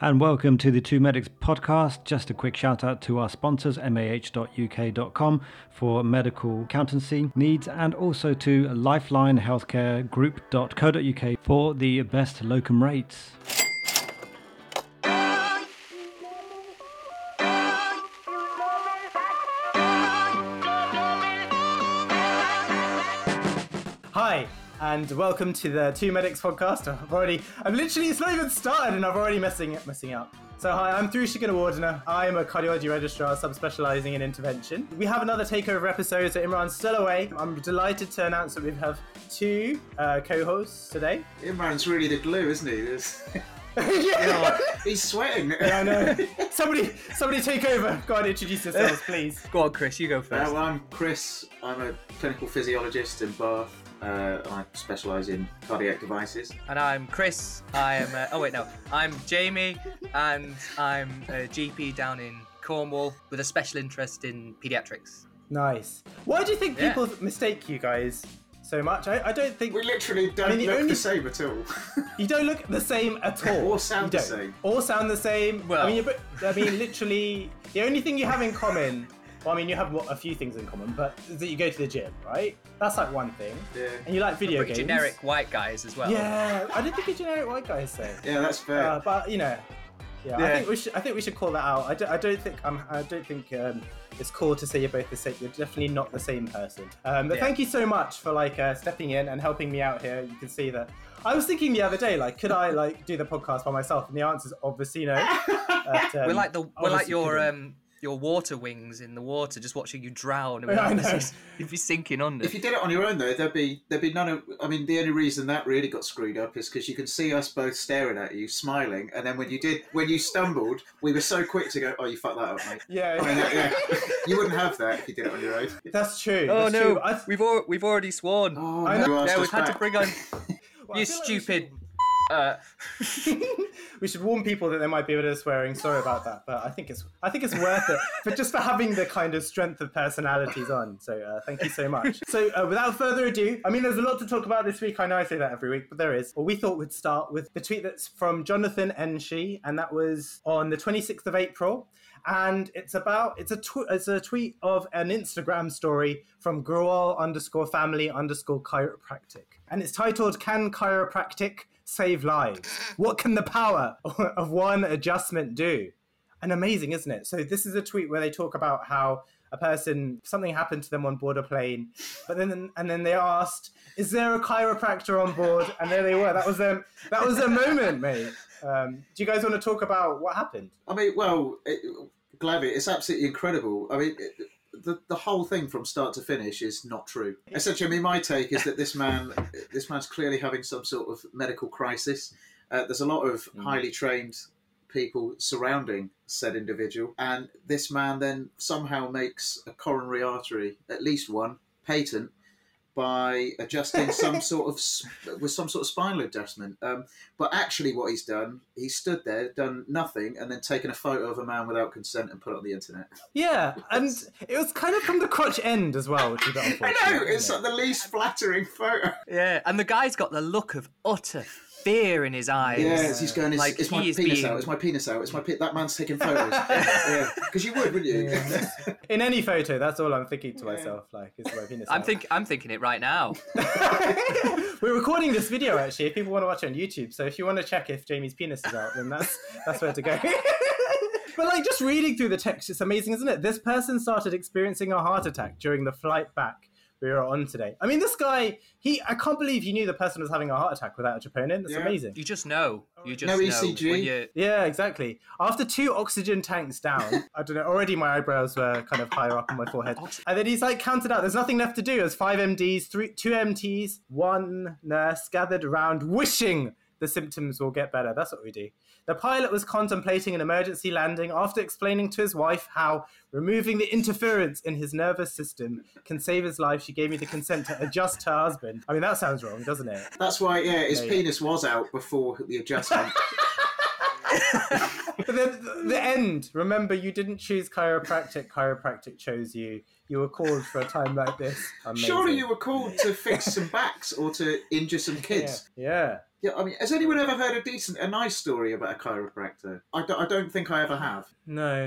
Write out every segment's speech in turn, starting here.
and welcome to the Two Medics podcast. Just a quick shout out to our sponsors, mah.uk.com for medical accountancy needs, and also to Lifeline Healthcare for the best locum rates. And welcome to the Two Medics podcast. I've already, I'm literally, it's not even started, and I've already messing messing up. So hi, I'm Thrushika Wardner. I am a cardiology registrar subspecialising in intervention. We have another takeover episode, so Imran's still away. I'm delighted to announce that we have two uh, co-hosts today. Imran's really the glue, isn't he? There's- yeah. He's sweating. I know. Somebody, somebody take over. Go on, introduce yourselves, please. Go on, Chris, you go Uh, first. well, I'm Chris. I'm a clinical physiologist in Bath. Uh, I specialise in cardiac devices. and I'm Chris. I am. Uh, oh wait, no, I'm Jamie, and I'm a GP down in Cornwall with a special interest in paediatrics. Nice. Why do you think Yeah. people mistake you guys so much? I, I don't think We literally don't I mean, the look only- the same at all. You don't look the same at all. Or sound You the don't. same. Or sound the same. Well- I mean, you're, but- I mean, literally, the only thing you have in common. Well, I mean, you have a few things in common, but that you go to the gym, right? That's like one thing. yeah. And you like video Pretty games. generic white guys as well. Yeah, I didn't think a generic white guy say. yeah, that's fair. Uh, but you know, yeah, I think we should. I think we should call that out. I don't, I don't think um, I don't think um, it's cool to say you're both the same. You're definitely not the same person. Um, but Yeah. thank you so much for like uh, stepping in and helping me out here. You can see that. I was thinking the other day, like, could I like do the podcast by myself? And the answer is obviously no. But, um, We're like the we're like your couldn't. um your water wings in the water, just watching you drown. Yeah, I know. You'd be sinking under. If you did it on your own, though, there'd be there'd be none of. I mean, the only reason that really got screwed up is because you can see us both staring at you, smiling, and then when you did, when you stumbled, we were so quick to go, "Oh, you fucked that up, mate." Yeah, I mean, yeah. you wouldn't have that if you did it on your own. that's true. oh that's no, true. I, we've al- we've already sworn. Oh, I no, know. yeah, we've had to bring on well, you feel like stupid. Uh, we should warn people that there might be a bit of swearing. Sorry about that, but I think it's I think it's worth it for just for having the kind of strength of personalities on. So uh, thank you so much. So uh, without further ado, I mean, there's a lot to talk about this week. I know I say that every week, but there is. Well, we thought we'd start with the tweet that's from Jonathan Enshi, and that was on the 26th of April. And it's about it's a tw- it's a tweet of an Instagram story from Gruel underscore family underscore chiropractic, and it's titled "Can chiropractic save lives? What can the power of one adjustment do?" And amazing, isn't it? So this is a tweet where they talk about how a person something happened to them on board a plane, but then and then they asked, "Is there a chiropractor on board?" And there they were. That was them. That was their moment, mate. Um, do you guys want to talk about what happened? I mean, well, it, it's absolutely incredible. I mean, it, the the whole thing from start to finish is not true. Essentially, I mean, my take is that this man, this man's clearly having some sort of medical crisis. Uh, there's a lot of highly trained people surrounding said individual, and this man then somehow makes a coronary artery, at least one, patent by adjusting some sort of with some sort of spinal adjustment. Um, but actually, what he's done, he stood there, done nothing, and then taken a photo of a man without consent and put it on the internet. Yeah, and it was kind of from the crotch end as well, which is I know it's isn't like the least flattering photo. yeah, and the guy's got the look of utter fear in his eyes. Yes, he's going. It's, Like, it's my penis being- out. It's my penis out. It's my pe- that man's taking photos. yeah, because you would, wouldn't you? it? In any photo, that's all I'm thinking to myself. Like, is my penis I'm out. think I'm thinking it right now. We're recording this video actually. If people want to watch it on YouTube, so if you want to check if Jamie's penis is out, then that's that's where to go. but like just reading through the text, it's amazing, isn't it? This person started experiencing a heart attack during the flight back we were on today. I mean, this guy, he I can't believe he knew the person was having a heart attack without a troponin. That's Yeah. amazing. You just know. Oh, you just No know ECG? you Yeah, exactly. After two oxygen tanks down, I don't know, already my eyebrows were kind of higher up on my forehead. And then he's like counted out, there's nothing left to do. There's five MDs, three, two MTs, one nurse gathered around wishing the symptoms will get better. That's what we do. The pilot was contemplating an emergency landing after explaining to his wife how removing the interference in his nervous system can save his life. She gave me the consent to adjust her husband. I mean, that sounds wrong, doesn't it? That's why. Yeah, his Yeah, penis was out before the adjustment. but then the, the end. Remember, you didn't choose chiropractic. Chiropractic chose you. You were called for a time like this. Amazing. Surely you were called to fix some backs or to injure some Yeah. kids. yeah. Yeah, I mean, has anyone ever heard a decent, a nice story about a chiropractor? I don't, I don't think I ever have. No.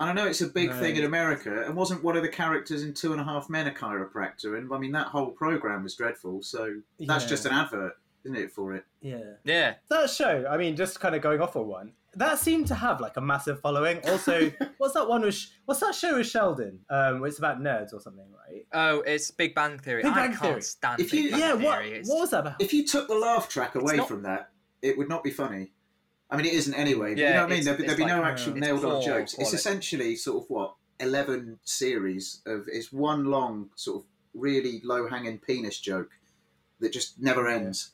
And I know it's a big No. thing in America, and wasn't one of the characters in Two and a Half Men a chiropractor? And I mean, that whole program was dreadful. So that's Yeah. just an advert, isn't it, for it? Yeah. Yeah. That show, I mean, just kind of going off on one, that seemed to have like a massive following. Also, what's that one with, Sh- what's that show with Sheldon? Um, it's about nerds or something, right? Oh, it's Big Bang Theory. Big Bang I can't Theory. stand If Big you- Bang yeah, what, Theory. It's- what was that about? If you took the laugh track away not- from that, it would not be funny. I mean, it isn't anyway. But you know what I mean? There'd, be- there'd be it's no actual it's nailed-on poor jokes. It's essentially sort of what eleven series of. It's one long sort of really low-hanging penis joke that just never ends,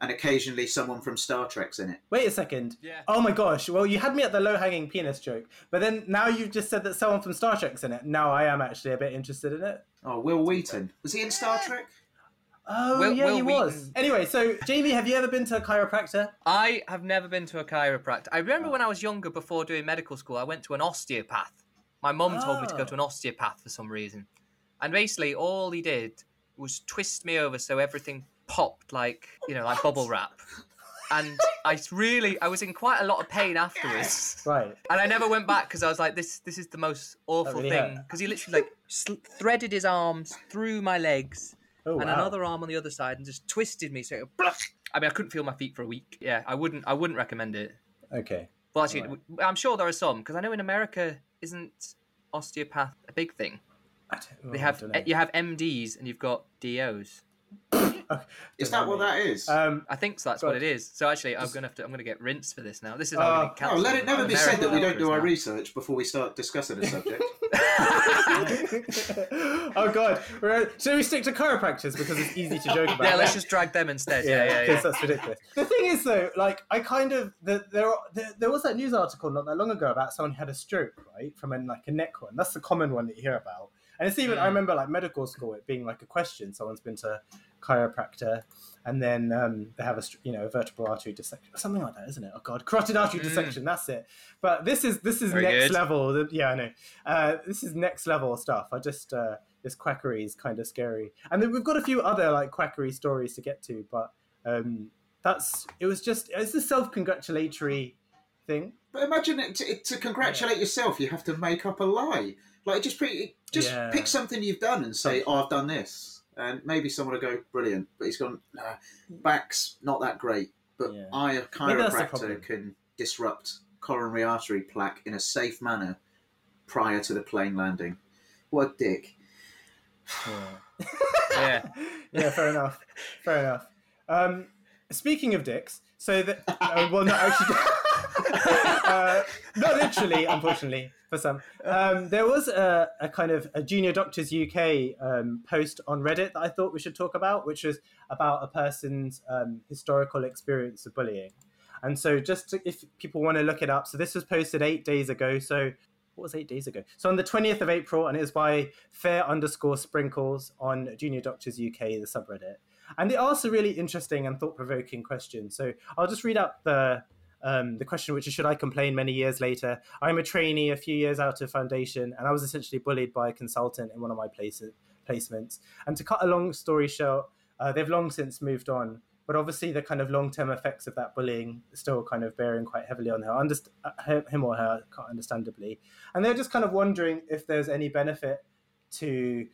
and occasionally someone from Star Trek's in it. Wait a second. Yeah. Oh my gosh. Well, you had me at the low hanging penis joke, but then now you've just said that someone from Star Trek's in it. Now I am actually a bit interested in it. Oh, Wil Wheaton was he in Star Trek? Oh, Will- yeah, Will he was. Anyway, so Jamie, have you ever been to a chiropractor? I have never been to a chiropractor. I remember oh. when I was younger, before doing medical school, I went to an osteopath. My mum told me to go oh. to Oh. an osteopath for some reason. And basically, all he did was twist me over so everything popped like, you know, like bubble wrap. And I really, I was in quite a lot of pain afterwards. Right. And I never went back because I was like, this, this is the most awful really thing. Because he literally like sl- threaded his arms through my legs Oh, and wow. another arm on the other side and just twisted me. So, it, I mean, I couldn't feel my feet for a week. Yeah, I wouldn't, I wouldn't recommend it. Okay. Well, actually, Alright. w- I'm sure there are some because I know in America isn't osteopath a big thing. I don't, They oh, I have don't know. you have MDs and you've got DOs. Is that what know, that is? Um, I think so. That's what it is. So actually, I'm gonna have to. I'm gonna get rinsed for this now. This is Uh, how oh, gonna cancel. let it never be American said that we don't do our doctors research before we start discussing a subject. oh god. We're, should we stick to chiropractors because it's easy to joke about? Yeah, let's just drag them instead. Yeah, yeah, because yeah. that's ridiculous. The thing is, though, like I kind of the, there, there there was that news article not that long ago about someone who had a stroke, right, from a, like a neck one. That's the common one that you hear about. And it's even I Mm. remember like medical school it being like a question. Someone's been to chiropractor, and then um, they have a you know a vertebral artery dissection, something like that, isn't it? Oh god, carotid artery Mm. dissection. That's it. But this is this is Very next good. level. Yeah, I know. Uh, this is next level stuff. I just uh, this quackery is kind of scary, and then we've got a few other like quackery stories to get to, but um, that's it was just it's a self congratulatory thing. But imagine it, to, to congratulate yourself, you have to make up a lie. Like just pre- just Yeah. pick something you've done and say, "Oh, I've done this," and maybe someone will go, "Brilliant," but he's gone, nah, "Back's not that great." But Yeah. I, a Maybe that's the chiropractor, can disrupt coronary artery plaque in a safe manner prior to the plane landing. What dick! yeah. yeah, fair enough. Fair enough. Um, speaking of dicks, so that uh, well, not actually, uh, not literally, unfortunately for some. Um, there was a, a kind of a Junior Doctors UK um, post on Reddit that I thought we should talk about, which was about a person's um, historical experience of bullying. And so, just to, if people want to look it up, so this was posted eight days ago. So what was eight days ago? So on the 20th of April, and it was by fair underscore sprinkles on Junior Doctors UK, the subreddit. And it asks a really interesting and thought provoking question. So I'll just read out the um, the question, which is Should I complain many years later? I'm a trainee a few years out of foundation, and I was essentially bullied by a consultant in one of my placements. And to cut a long story short, uh, they've long since moved on. But obviously, the kind of long term effects of that bullying still kind of bearing quite heavily on her, underst- uh, him or her, understandably. And they're just kind of wondering if there's any benefit to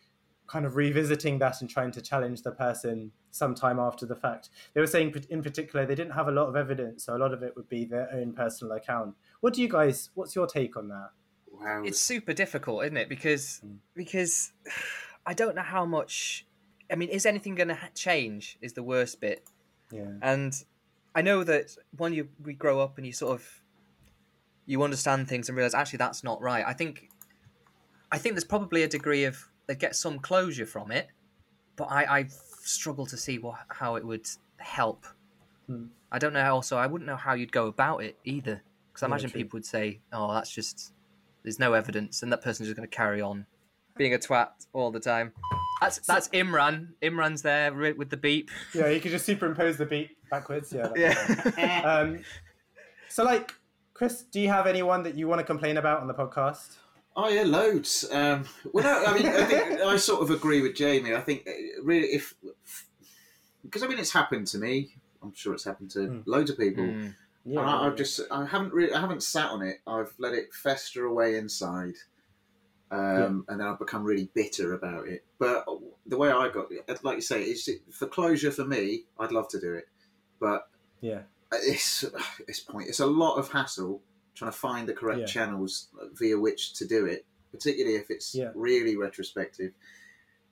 kind of revisiting that and trying to challenge the person sometime after the fact. They were saying, in particular, they didn't have a lot of evidence, so a lot of it would be their own personal account. What do you guys? What's your take on that? Wow, It's super difficult, isn't it? Because hmm. because I don't know how much. I mean, is anything going to ha- change? Is the worst bit. Yeah, And I know that when you we grow up and you sort of you understand things and realize actually that's not right. I think I think there's probably a degree of they get some closure from it, but I, I struggle to see what how it would help. Hmm. I don't know. Also, I wouldn't know how you'd go about it either, because I Yeah, imagine true. people would say, "Oh, that's just there's no evidence," and that person's just going to carry on being a twat all the time. That's that's Imran. Imran's there with the beep. yeah. You could just superimpose the beep backwards. Yeah. Yeah. um, so like Chris, do you have anyone that you want to complain about on the podcast? Oh yeah, loads. Um, well, no, I mean, I think I sort of agree with Jamie. I think uh, really, if because I mean, it's happened to me. I'm sure it's happened to Mm. loads of people. Mm. Yeah, and I, I've just, I haven't really, I haven't sat on it. I've let it fester away inside, um, and then I've become really bitter about it. But the way I got, like you say, it's for closure for me. I'd love to do it, but yeah, it's it's point. It's a lot of hassle trying to find the correct Yeah. channels via which to do it, particularly if it's Yeah. really retrospective.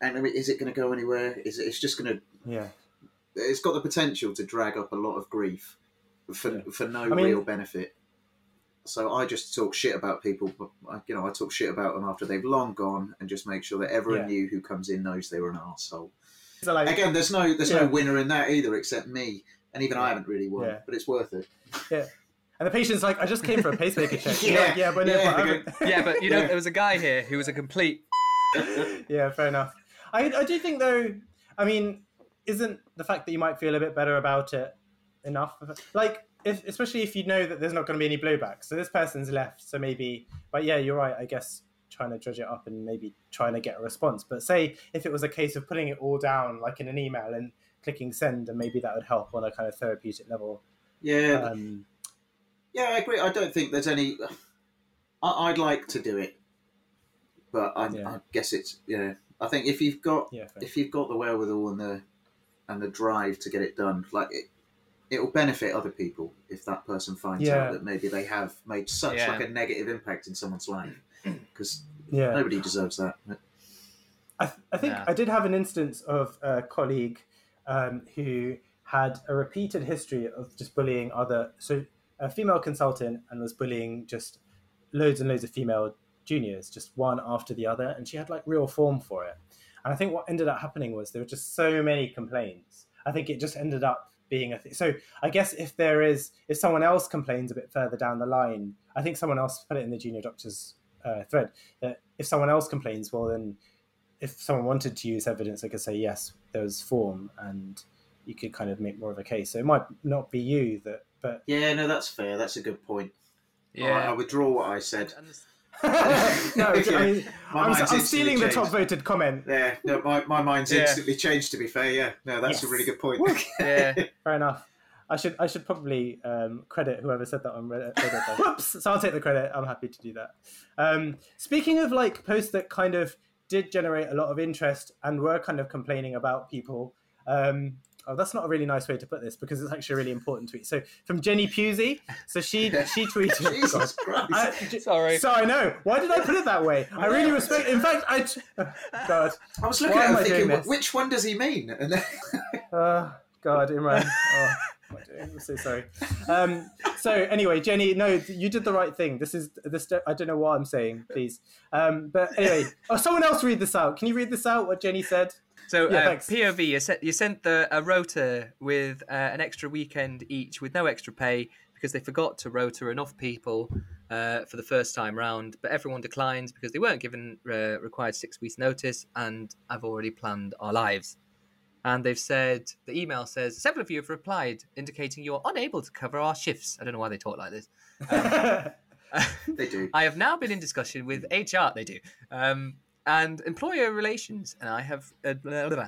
And I mean, is it going to go anywhere? Is it? It's just going to. yeah. It's got the potential to drag up a lot of grief for Yeah. for no I mean- real benefit. So I just talk shit about people. but I- You know, I talk shit about them after they've long gone, and just make sure that everyone Yeah. new who comes in knows they were an asshole. So like, Again, there's no there's Yeah. no winner in that either, except me, and even I haven't really won. Yeah. But it's worth it. And the patient's like, I just came for a pacemaker check. Yeah. like, yeah, but no, Yeah, but I Yeah, but you know, Yeah. there was a guy here who was a complete. yeah, fair enough. I, I do think though, I mean, isn't the fact that you might feel a bit better about it enough? Like, if, especially if you know that there's not going to be any blowback. So this person's left, so maybe. But yeah, you're right. I guess trying to dredge it up and maybe trying to get a response. But say if it was a case of putting it all down like in an email and clicking send, and maybe that would help on a kind of therapeutic level. Yeah, Um, yeah, I agree. I don't think there's any. I, I'd like to do it, but I, Yeah. I guess it's you know. I think if you've got yeah, if you've got the wherewithal and the and the drive to get it done, like it, it will benefit other people if that person finds Yeah. out that maybe they have made such Yeah. like a negative impact in someone's life, because yeah. nobody deserves that. I, th- I think Yeah. I did have an instance of a colleague um, who had a repeated history of just bullying other, so a female consultant and was bullying just loads and loads of female juniors, just one after the other, and she had like real form for it. And I think what ended up happening was there were just so many complaints. I think it just ended up being a thing. So I guess if there is, if someone else complains a bit further down the line, I think someone else put it in the junior doctors uh, thread that if someone else complains, well then if someone wanted to use evidence, they could say yes, there was form, and you could kind of make more of a case. So it might not be you that, but Yeah, no, that's fair. That's a good point. Yeah, I, I withdraw what I said. And this- no, I, I'm, I'm instantly stealing the top voted comment. Yeah, no, my, my mind's Yeah. instantly changed. To be fair, yeah, no, that's a really good point. yeah. Fair enough. I should I should probably um, credit whoever said that on Reddit. Reddit. Whoops! So I'll take the credit. I'm happy to do that. Um, speaking of like posts that kind of did generate a lot of interest and were kind of complaining about people. Um, oh, that's not a really nice way to put this because it's actually a really important tweet. So from Jenny Pusey. So she she tweeted. God. Jesus Christ! I, j- Sorry. Sorry, no. Why did I put it that way? I really respect. In fact, I. t- God. I was looking Why at am it I thinking, doing this? which one does he mean? And then, Uh, God, Imran. Oh, what am I doing? I'm so sorry. Um, so anyway, Jenny, no, you did the right thing. This is this. I don't know what I'm saying, please. Um, but anyway, oh, someone else read this out. Can you read this out? What Jenny said. So Yeah, uh. POV, you sent you sent the a rota with uh, an extra weekend each with no extra pay because they forgot to rota enough people uh, for the first time round, but everyone declined because they weren't given uh, required six weeks notice, and I've already planned our lives. And they've said the email says several of you have replied indicating you're unable to cover our shifts. I don't know why they talk like this. they do. I have now been in discussion with HR. They do. Um, and employer relations, and I have uh,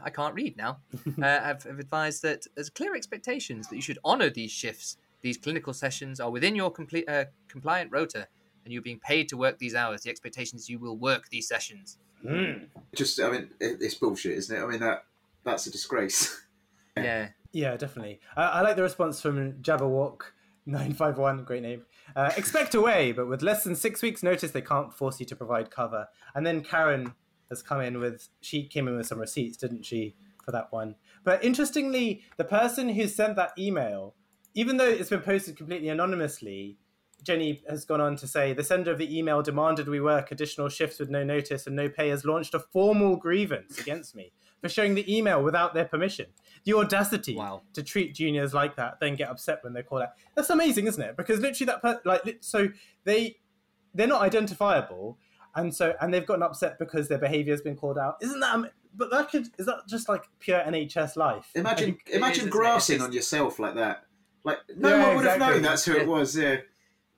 I can't read now. uh, have, have advised that there's clear expectations that you should honour these shifts. These clinical sessions are within your complete uh, compliant rota, and you're being paid to work these hours. The expectation is you will work these sessions. Just, I mean, it, it's bullshit, isn't it? I mean, that that's a disgrace. Yeah, Yeah, definitely. I, I like the response from Jabberwock. 951, great name. Uh, expect away, but with less than six weeks' notice, they can't force you to provide cover. And then Karen has come in with, she came in with some receipts, didn't she, for that one? But interestingly, the person who sent that email, even though it's been posted completely anonymously, Jenny has gone on to say the sender of the email demanded we work additional shifts with no notice and no pay has launched a formal grievance against me for showing the email without their permission. The audacity Wow. to treat juniors like that, then get upset when they're called out. That's amazing, isn't it? Because literally that per- like so they they're not identifiable, and so and they've gotten upset because their behaviour has been called out. Isn't that? am- But that could is that just like pure NHS life? Imagine, it is, imagine isn't grassing on yourself like that. Like no Yeah, one would have known that's who it was. Yeah,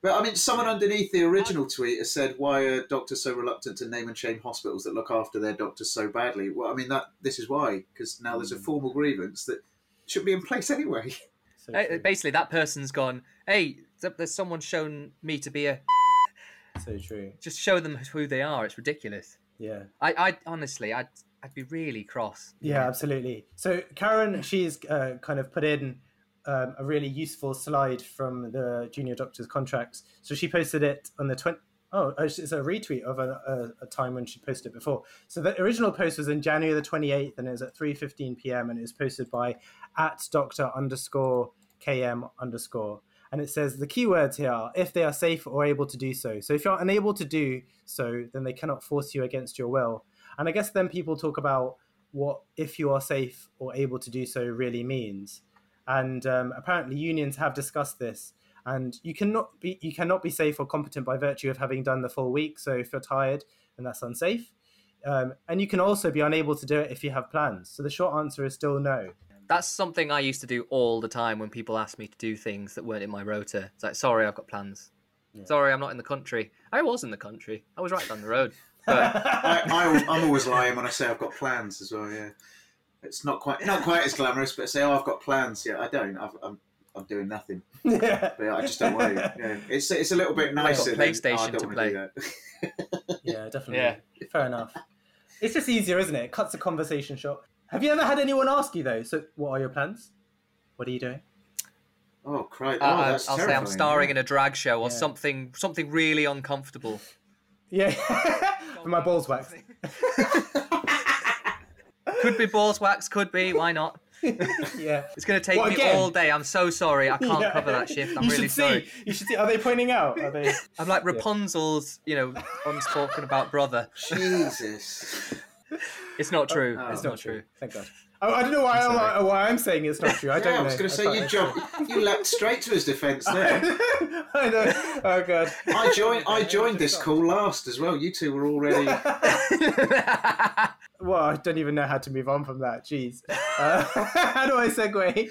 But I mean, someone underneath the original tweet has said, "Why are doctors so reluctant to name and shame hospitals that look after their doctors so badly?" Well, I mean that this is why, because now there's a formal grievance that should be in place anyway. So Uh. Basically, that person's gone. Hey, there's someone shown me to be a. So true. Just show them who they are. It's ridiculous. Yeah. I, I honestly, I'd, I'd be really cross. Yeah, absolutely. So Karen, she's uh, kind of put in um, a really useful slide from the junior doctor's contracts. So she posted it on the 20. Oh, it's a retweet of a, a, a time when she posted it before. So the original post was in January the 28th, and it was at 3.15 p.m., and it was posted by at doctor underscore km underscore. And it says the keywords here are if they are safe or able to do so. So if you're unable to do so, then they cannot force you against your will. And I guess then people talk about what if you are safe or able to do so really means. And um, apparently unions have discussed this. And you cannot be you cannot be safe or competent by virtue of having done the full week. So if you're tired, then that's unsafe. Um, and you can also be unable to do it if you have plans. So the short answer is still no. That's something I used to do all the time when people asked me to do things that weren't in my rota. It's like, sorry, I've got plans. Sorry, I'm not in the country. I was in the country. I was right down the road. But I, I, I'm always lying when I say I've got plans as well. Yeah, it's not quite not quite as glamorous, but say, "Oh, I've got plans." Yeah, I don't. I've, I'm I'm doing nothing. yeah. But I just don't want to. Yeah. It's it's a little bit nicer. than, PlayStation "Oh, I don't to play." do that. Yeah, definitely. Yeah. Fair enough. It's just easier, isn't it? It cuts the conversation short. Have you ever had anyone ask you though? So, what are your plans? What are you doing? Oh, crap! uh, Oh, I'll that's say I'm starring yeah. in a drag show or Yeah. something, something really uncomfortable. Yeah, With my balls waxed. Could be balls wax, could be. Why not? yeah. It's going to take Well, me again- all day. I'm so sorry. I can't Yeah. cover that shift. I'm you really should sorry. see. You should see. Are they pointing out? Are they? I'm like Rapunzel's, you know, I'm talking about brother. Jesus. It's not true. Oh, it's not true. Thank God. I, I don't know why I'm, sorry. why I'm saying it's not true. I don't yeah, I was going to say you jumped, you leapt straight to his defence there. I know. Oh God. I joined. I joined this call last as well. You two were already. Well, I don't even know how to move on from that. Jeez. Uh, how do I segue?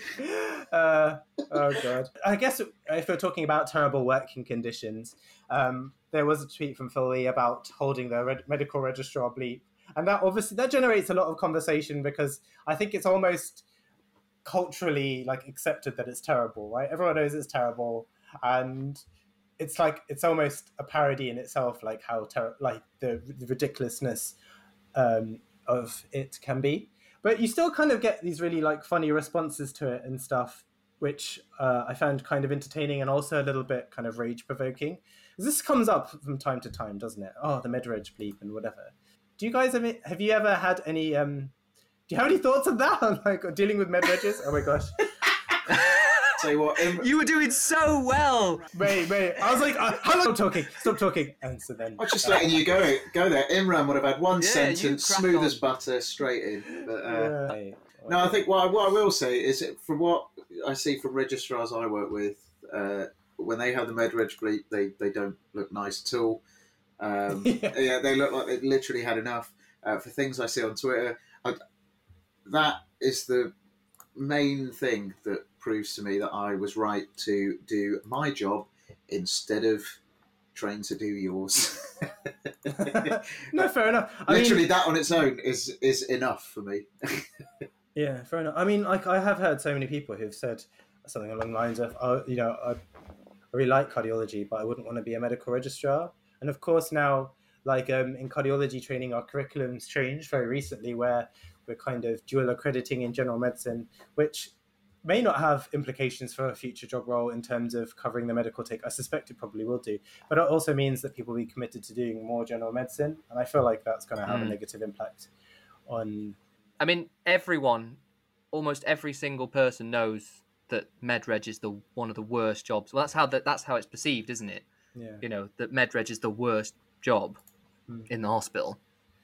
Uh, oh, God. I guess if we're talking about terrible working conditions, um, there was a tweet from Philly about holding the red- medical registrar bleep. And that obviously that generates a lot of conversation because I think it's almost culturally like accepted that it's terrible, right? Everyone knows it's terrible, and it's like it's almost a parody in itself, like how ter- like the, the ridiculousness um, of it can be. But you still kind of get these really like funny responses to it and stuff, which uh, I found kind of entertaining and also a little bit kind of rage provoking. This comes up from time to time, doesn't it? Oh, the Medreg bleep and whatever. Do you guys have have you ever had any? Um, do you have any thoughts on that? On like dealing with Medreges? Oh my gosh! Tell you what, Im- You were doing so well. Wait, wait. I was like, uh, how long? Stop talking. Stop talking. And so then I was just letting you go go there. Imran would have had one Yeah, sentence, smooth on. as butter, straight in. But uh, Yeah. no, I think what I, what I will say is that from what I see from registrars I work with, uh, when they have the med MedReg bleep, they, they don't look nice at all. Um, Yeah. yeah. they look like they've literally had enough. Uh, for things I see on Twitter, I, that is the main thing that proves to me that I was right to do my job instead of trying to do yours. no, fair enough. I mean- Literally, that on its own is is enough for me. Yeah, fair enough. I mean, like I have heard so many people who've said something along the lines of, "Oh, you know, I, I really like cardiology, but I wouldn't want to be a medical registrar." And of course, now, like um, in cardiology training, our curriculum's changed very recently, where we're kind of dual accrediting in general medicine, which may not have implications for a future job role in terms of covering the medical take. I suspect it probably will do, but it also means that people will be committed to doing more general medicine, and I feel like that's going to have a Mm. negative impact on I mean, everyone, almost every single person knows that MedReg is the one of the worst jobs. Well, that's how that that's how it's perceived, isn't it? Yeah. You know that MedReg is the worst job Hmm. in the hospital.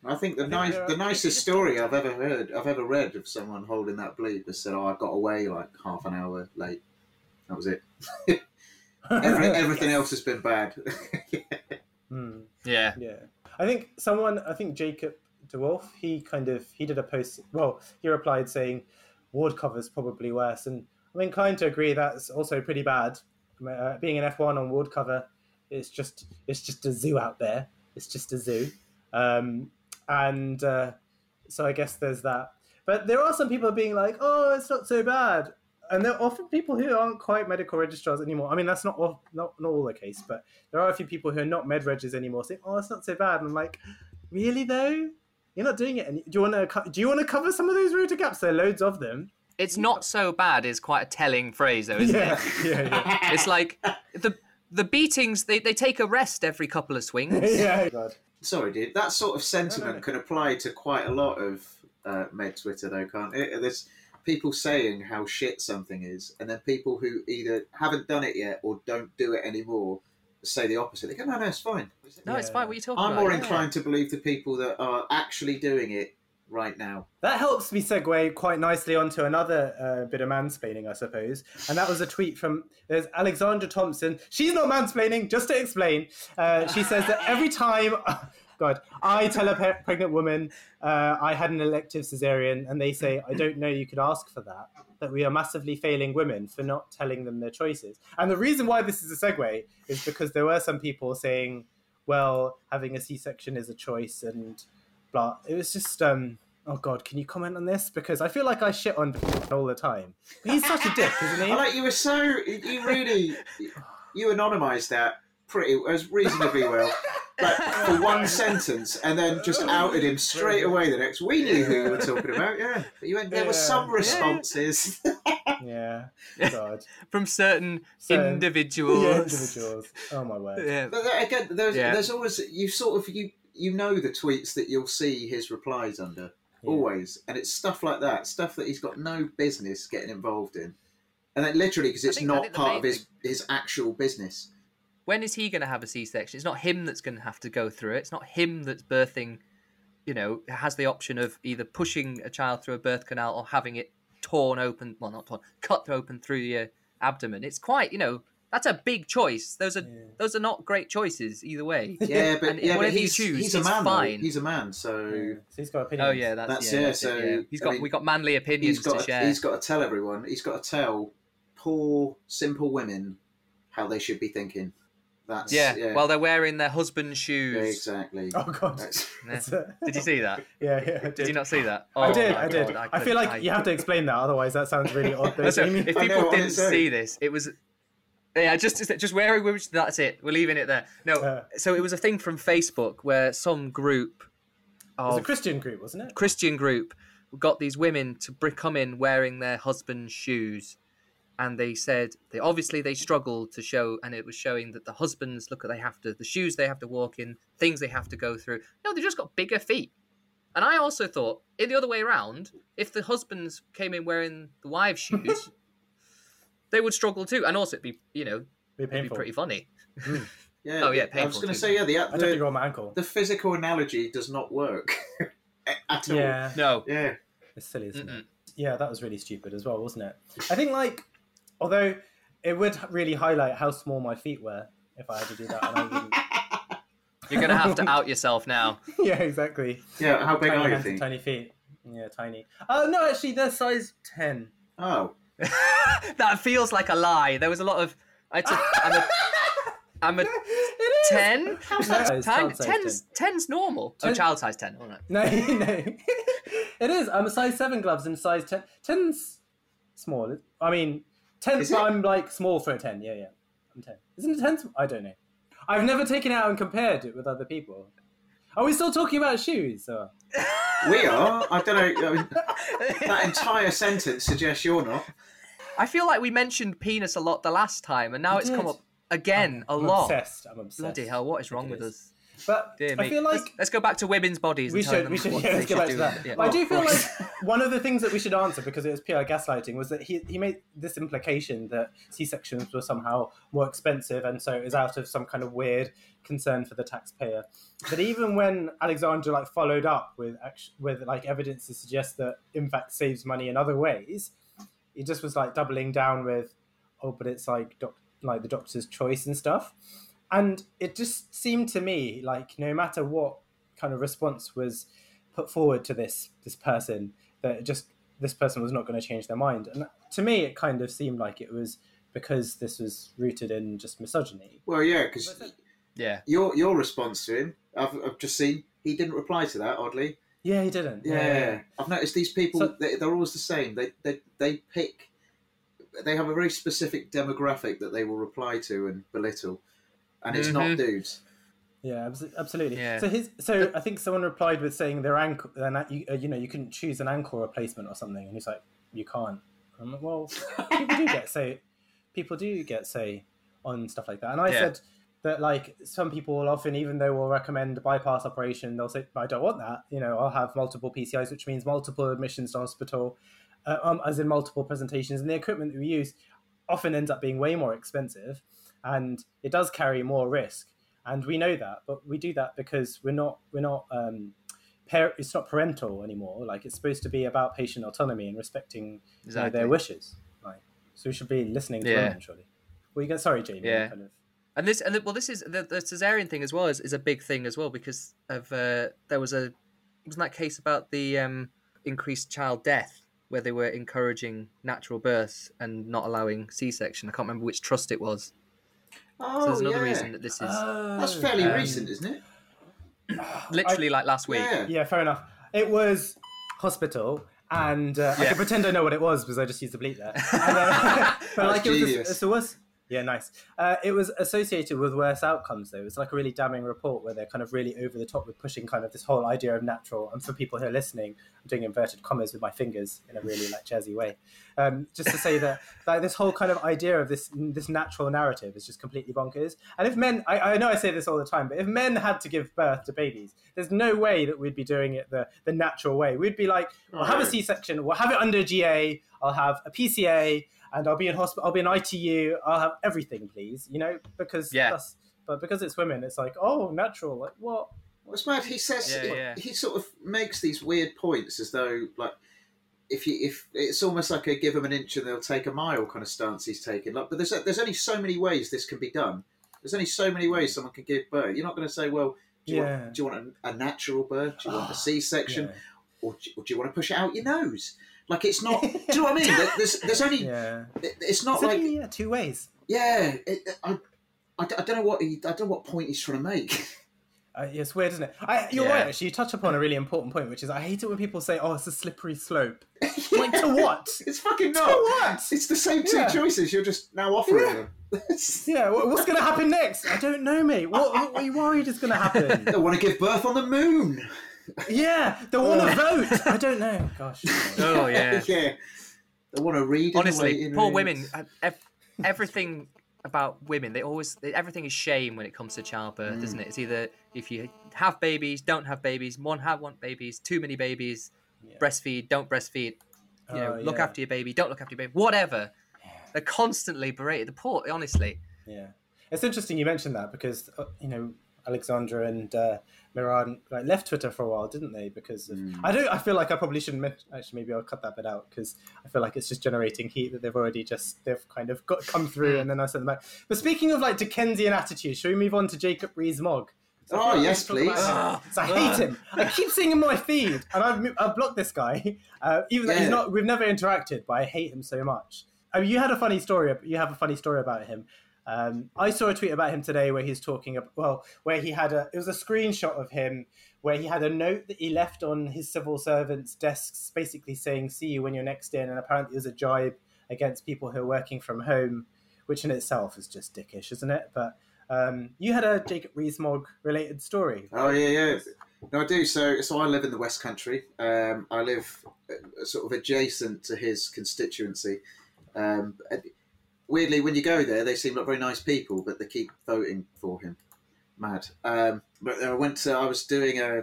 I think the think nice, there are- the nicest story I've ever heard, I've ever read of someone holding that bleep has said, "Oh, I got away like half an hour late." That was it. Every, everything else has been bad. Hmm. Yeah. Yeah, I think someone, I think Jacob DeWolf, he kind of he did a post. Well, he replied saying ward cover's probably worse, and I'm inclined to agree that's also pretty bad. uh, being an F1 on ward cover, it's just it's just a zoo out there. It's just a zoo, um, and uh, so I guess there's that. But there are some people being like, "Oh, it's not so bad," and there are often people who aren't quite medical registrars anymore. I mean, that's not all, not not all the case, but there are a few people who are not med regis anymore saying, "Oh, it's not so bad." And I'm like, really though? You're not doing it. And do you want to do you want to cover some of those rota gaps? There are loads of them. It's not so bad is quite a telling phrase, though, isn't Yeah, it? yeah, yeah. It's like the the beatings. They, they take a rest every couple of swings. yeah. God. Sorry, dude. That sort of sentiment No, no, no. can apply to quite a lot of uh, med Twitter, though, can't it? There's people saying how shit something is, and then people who either haven't done it yet or don't do it anymore say the opposite. They go, "No, no, it's fine." No, it's fine. What are you talking about? I'm more Yeah. inclined to believe the people that are actually doing it right now. That helps me segue quite nicely onto another uh, bit of mansplaining, I suppose. And that was a tweet from there's Alexandra Thompson. She's not mansplaining, just to explain. Uh, she says that every time, God, I tell a pe- pregnant woman uh, I had an elective cesarean, and they say, I don't know you could ask for that, that we are massively failing women for not telling them their choices. And the reason why this is a segue is because there were some people saying, well, having a C section is a choice and blah. It was just, um, oh God, can you comment on this? Because I feel like I shit on all the time. He's such a dick, isn't he? I like you were so you really you anonymised that pretty as reasonably well. Like for one sentence, and then just outed him straight away. The next, we knew who you were talking about. Yeah, but you went. There were some responses. yeah, God. From certain Certain- individuals. Yeah, individuals. Oh my word. Yeah. But again, there's Yeah. there's always you sort of you you know the tweets that you'll see his replies under always, and it's stuff like that, stuff that he's got no business getting involved in, and then literally because it's think- not part of his his actual business. When is he going to have a C-section? It's not him that's going to have to go through it. It's not him that's birthing. You know, has the option of either pushing a child through a birth canal or having it torn open. Well, not torn, cut open through your abdomen. It's quite. You know, that's a big choice. Those are Yeah. those are not great choices either way. Yeah, but And yeah, but whatever you he's, choose, he's a he's man. though. fine. He's a man, so. Yeah. So he's got oh, opinions. Oh yeah, that's, That's yeah, it, that's so, yeah. He's I got mean, we got manly opinions he's got to share. he's got to tell everyone. He's got to tell poor simple women how they should be thinking. That's yeah, yeah. while they're wearing their husband's shoes. yeah, exactly. Oh God. That's- Yeah. That's a- Did you see that? yeah, yeah. I Did you not see that? I Oh did, I did. God, I, feel like I- you have to explain that, otherwise that sounds really odd. though, So, if people know, didn't see this, it was yeah, just just wearing women's. That's it. We're leaving it there. No, Yeah. so it was a thing from Facebook where some group It was a Christian group, wasn't it? Christian group got these women to come in wearing their husband's shoes, and they said they obviously they struggled to show, and it was showing that the husbands look at they have to the shoes they have to walk in, things they have to go through. No, they just got bigger feet. And I also thought, in the other way around, if the husbands came in wearing the wives' shoes, they would struggle too, and also it'd be you know Be it'd be pretty funny. Hmm. Yeah, Oh, yeah, I was going to say yeah. The, I definitely the rolled my ankle. the physical analogy does not work at all. Yeah, No, Yeah. it's silly, isn't Mm-mm. it? Yeah, that was really stupid as well, wasn't it? I think like, although it would really highlight how small my feet were if I had to do that, and I wouldn't. you're gonna have to out yourself now. yeah, exactly. Yeah. How big tiny are your feet? tiny feet. Yeah, tiny. Oh no, actually, they're size ten. Oh, that feels like a lie. There was a lot of. I took, I'm a, I'm a It is. ten. No, Ten, it's child size ten's, ten's normal. Uh, oh, Ten- child size ten. All right. No, no. it is. I'm a size seven gloves and size ten. Ten's small. I mean, ten. But? I'm like small for a ten. Yeah, yeah. I'm ten. Isn't it ten? I don't know. I've never taken it out and compared it with other people. Are we still talking about shoes? Or? we are. I don't know. I mean, that entire sentence suggests you're not. I feel like we mentioned penis a lot the last time, and now We it's did. come up again a I'm lot. obsessed. I'm obsessed. Bloody hell! What is wrong It with is. us? But Dear I me. feel let's, like let's go back to women's bodies. we and tell should them we should yeah, let's should back to that. Yeah. I do feel like one of the things that we should answer because it was PR gaslighting was that he he made this implication that C sections were somehow more expensive and so it was out of some kind of weird concern for the taxpayer. But even when Alexandra like followed up with with like evidence to suggest that in fact saves money in other ways, he just was like doubling down with, oh, but it's like doc- like the doctor's choice and stuff. And it just seemed to me like no matter what kind of response was put forward to this this person, that just this person was not going to change their mind. And to me, it kind of seemed like it was because this was rooted in just misogyny. Well, yeah, because Yeah. your your response to him, I've, I've just seen he didn't reply to that. Oddly, Yeah, he didn't. yeah, I've noticed these people. So- they, they're always the same. They they they pick. They have a very specific demographic that they will reply to and belittle, and it's not Mhm. dudes. Yeah, absolutely. Yeah. So his, so I think someone replied with saying their ankle, and you, uh, you know, you couldn't choose an ankle replacement or something, and he's like, you can't. I'm like, well, people do get say, people do get say on stuff like that, and I Yeah. said that like some people will often, even though we'll recommend a bypass operation, they'll say, I don't want that. You know, I'll have multiple PCIs, which means multiple admissions to hospital, uh, um, as in multiple presentations, and the equipment that we use often ends up being way more expensive, and it does carry more risk and we know that but we do that because we're not we're not um par- it's not parental anymore like it's supposed to be about patient autonomy and respecting you know, their wishes like so we should be listening to Yeah. women surely well you get sorry jamie Yeah. kind of And this, and well, this is the, the cesarean thing as well is, is a big thing as well because of uh, there was a wasn't that case about the um, increased child death where they were encouraging natural birth and not allowing C-section. I can't remember which trust it was. Oh, so there's another yeah. reason that this is That's fairly um, recent, isn't it? literally like last week. Yeah. yeah fair enough it was hospital and uh, I Yeah. can pretend I know what it was because I just used the bleep there. And, uh, but like it was, genius. so was yeah, nice. Uh, it was associated with worse outcomes though. It's like a really damning report where they're kind of really over the top with pushing kind of this whole idea of natural. And for people who are listening, I'm doing inverted commas with my fingers in a really like jazzy way, um, just to say that like this whole kind of idea of this this natural narrative is just completely bonkers. And if men, I, I know I say this all the time, but if men had to give birth to babies, there's no way that we'd be doing it the the natural way. We'd be like, we'll have a. C-section, we'll have it under GA, I'll have a PCA, and I'll be in hospital, I'll be in ITU, I'll have everything, please. You know, because Yeah. that's, but because it's women, it's like, oh, natural. Like what? What's mad? He says Yeah, he, yeah. he sort of makes these weird points as though like if you if it's almost like a give them an inch and they'll take a mile kind of stance he's taking. Like, but there's there's only so many ways this can be done. There's only so many ways someone can give birth. You're not going to say, well, do you Yeah. want do you want a, a natural birth? Do you want a C-section? Yeah. Or, do, or do you want to push it out your nose? Like it's not. do you know what I mean? There's there's only. Yeah. It's not It's like only, yeah, two ways. yeah. It, I, I, I don't know what he I don't know what point he's trying to make. Uh, yeah, it's weird, isn't it? I, you're Yeah. right. Actually, you touch upon a really important point, which is I hate it when people say, "Oh, it's a slippery slope." Like to what? It's fucking not. To what? It's the same two Yeah. choices. You're just now offering Yeah. them. Yeah, what's going to happen next? I don't know, mate. What, what are you worried is going to happen? they want to give birth on the moon. Yeah, they want to vote. I don't know. Gosh. Oh yeah. yeah. They want to read. Honestly, poor rooms. women. uh, ev- Everything about women, they always everything is shame when it comes to childbirth, isn't it? It's either if you have babies, don't have babies, one have want babies, too many babies, Yeah. breastfeed, don't breastfeed, you know, Oh, look yeah. after your baby, don't look after your baby, whatever. They're constantly berated. The poor, honestly. Yeah, it's interesting you mentioned that because uh, you know Alexandra and uh, Miran like left Twitter for a while, didn't they? Because of, I don't. I feel like I probably shouldn't mention. Actually, maybe I'll cut that bit out because I feel like it's just generating heat that they've already just they've kind of got come through and then I sent them back. But speaking of like Dickensian attitude, should we move on to Jacob Rees-Mogg? So Oh, yes, we about please. him. So I hate him. I keep seeing him on my feed, and I've, I've blocked this guy. Uh, even though he's not, we've never interacted, but I hate him so much. I mean, you had a funny story. You have a funny story about him. Um, I saw a tweet about him today where he's talking about well, where he had a it was a screenshot of him where he had a note that he left on his civil servants' desks, basically saying "See you when you're next in," and apparently it was a jibe against people who are working from home, which in itself is just dickish, isn't it? But um, you had a Jacob Rees-Mogg related story. Oh yeah, yeah. No, I do. So, so I live in the West Country. Um, I live uh, sort of adjacent to his constituency. Um, weirdly, when you go there, they seem like very nice people, but they keep voting for him. Mad. Um, but I went to. I was doing a,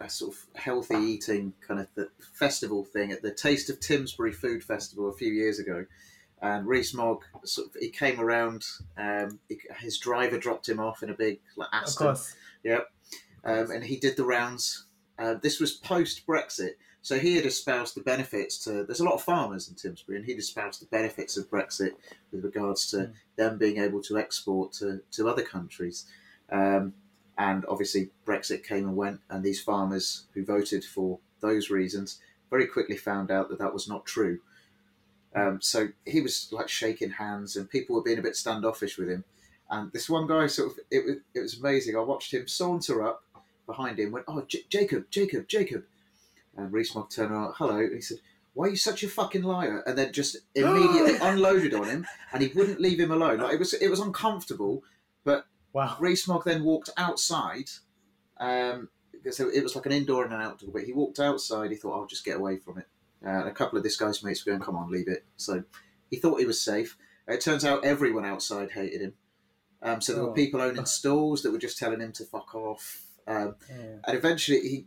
a sort of healthy eating kind of the festival thing at the Taste of Timsbury Food Festival a few years ago. And Rees Mogg, sort of, he came around. Um, he, his driver dropped him off in a big like, Of Aston course. Yep. Um, and he did the rounds. Uh, this was post Brexit. So he had espoused the benefits to. There's a lot of farmers in Timsbury, and he'd espoused the benefits of Brexit with regards to Mm. them being able to export to, to other countries. Um, and obviously, Brexit came and went, and these farmers who voted for those reasons very quickly found out that that was not true. Um, so he was like shaking hands, and people were being a bit standoffish with him. And this one guy, sort of, it was it was amazing. I watched him saunter up behind him, went, "Oh, J- Jacob, Jacob, Jacob," and Rees-Mogg turned around, "Hello," and he said, "Why are you such a fucking liar?" And then just immediately unloaded on him, and he wouldn't leave him alone. Like it was it was uncomfortable, but Wow. Rees-Mogg then walked outside. Um, so it was like an indoor and an outdoor But He walked outside. He thought, "I'll just get away from it." Uh, and a couple of this guy's mates were going, "Come on, leave it." So he thought he was safe. It turns out everyone outside hated him. Um, so there were Oh. people owning stalls that were just telling him to fuck off. Um, Yeah. and eventually, he,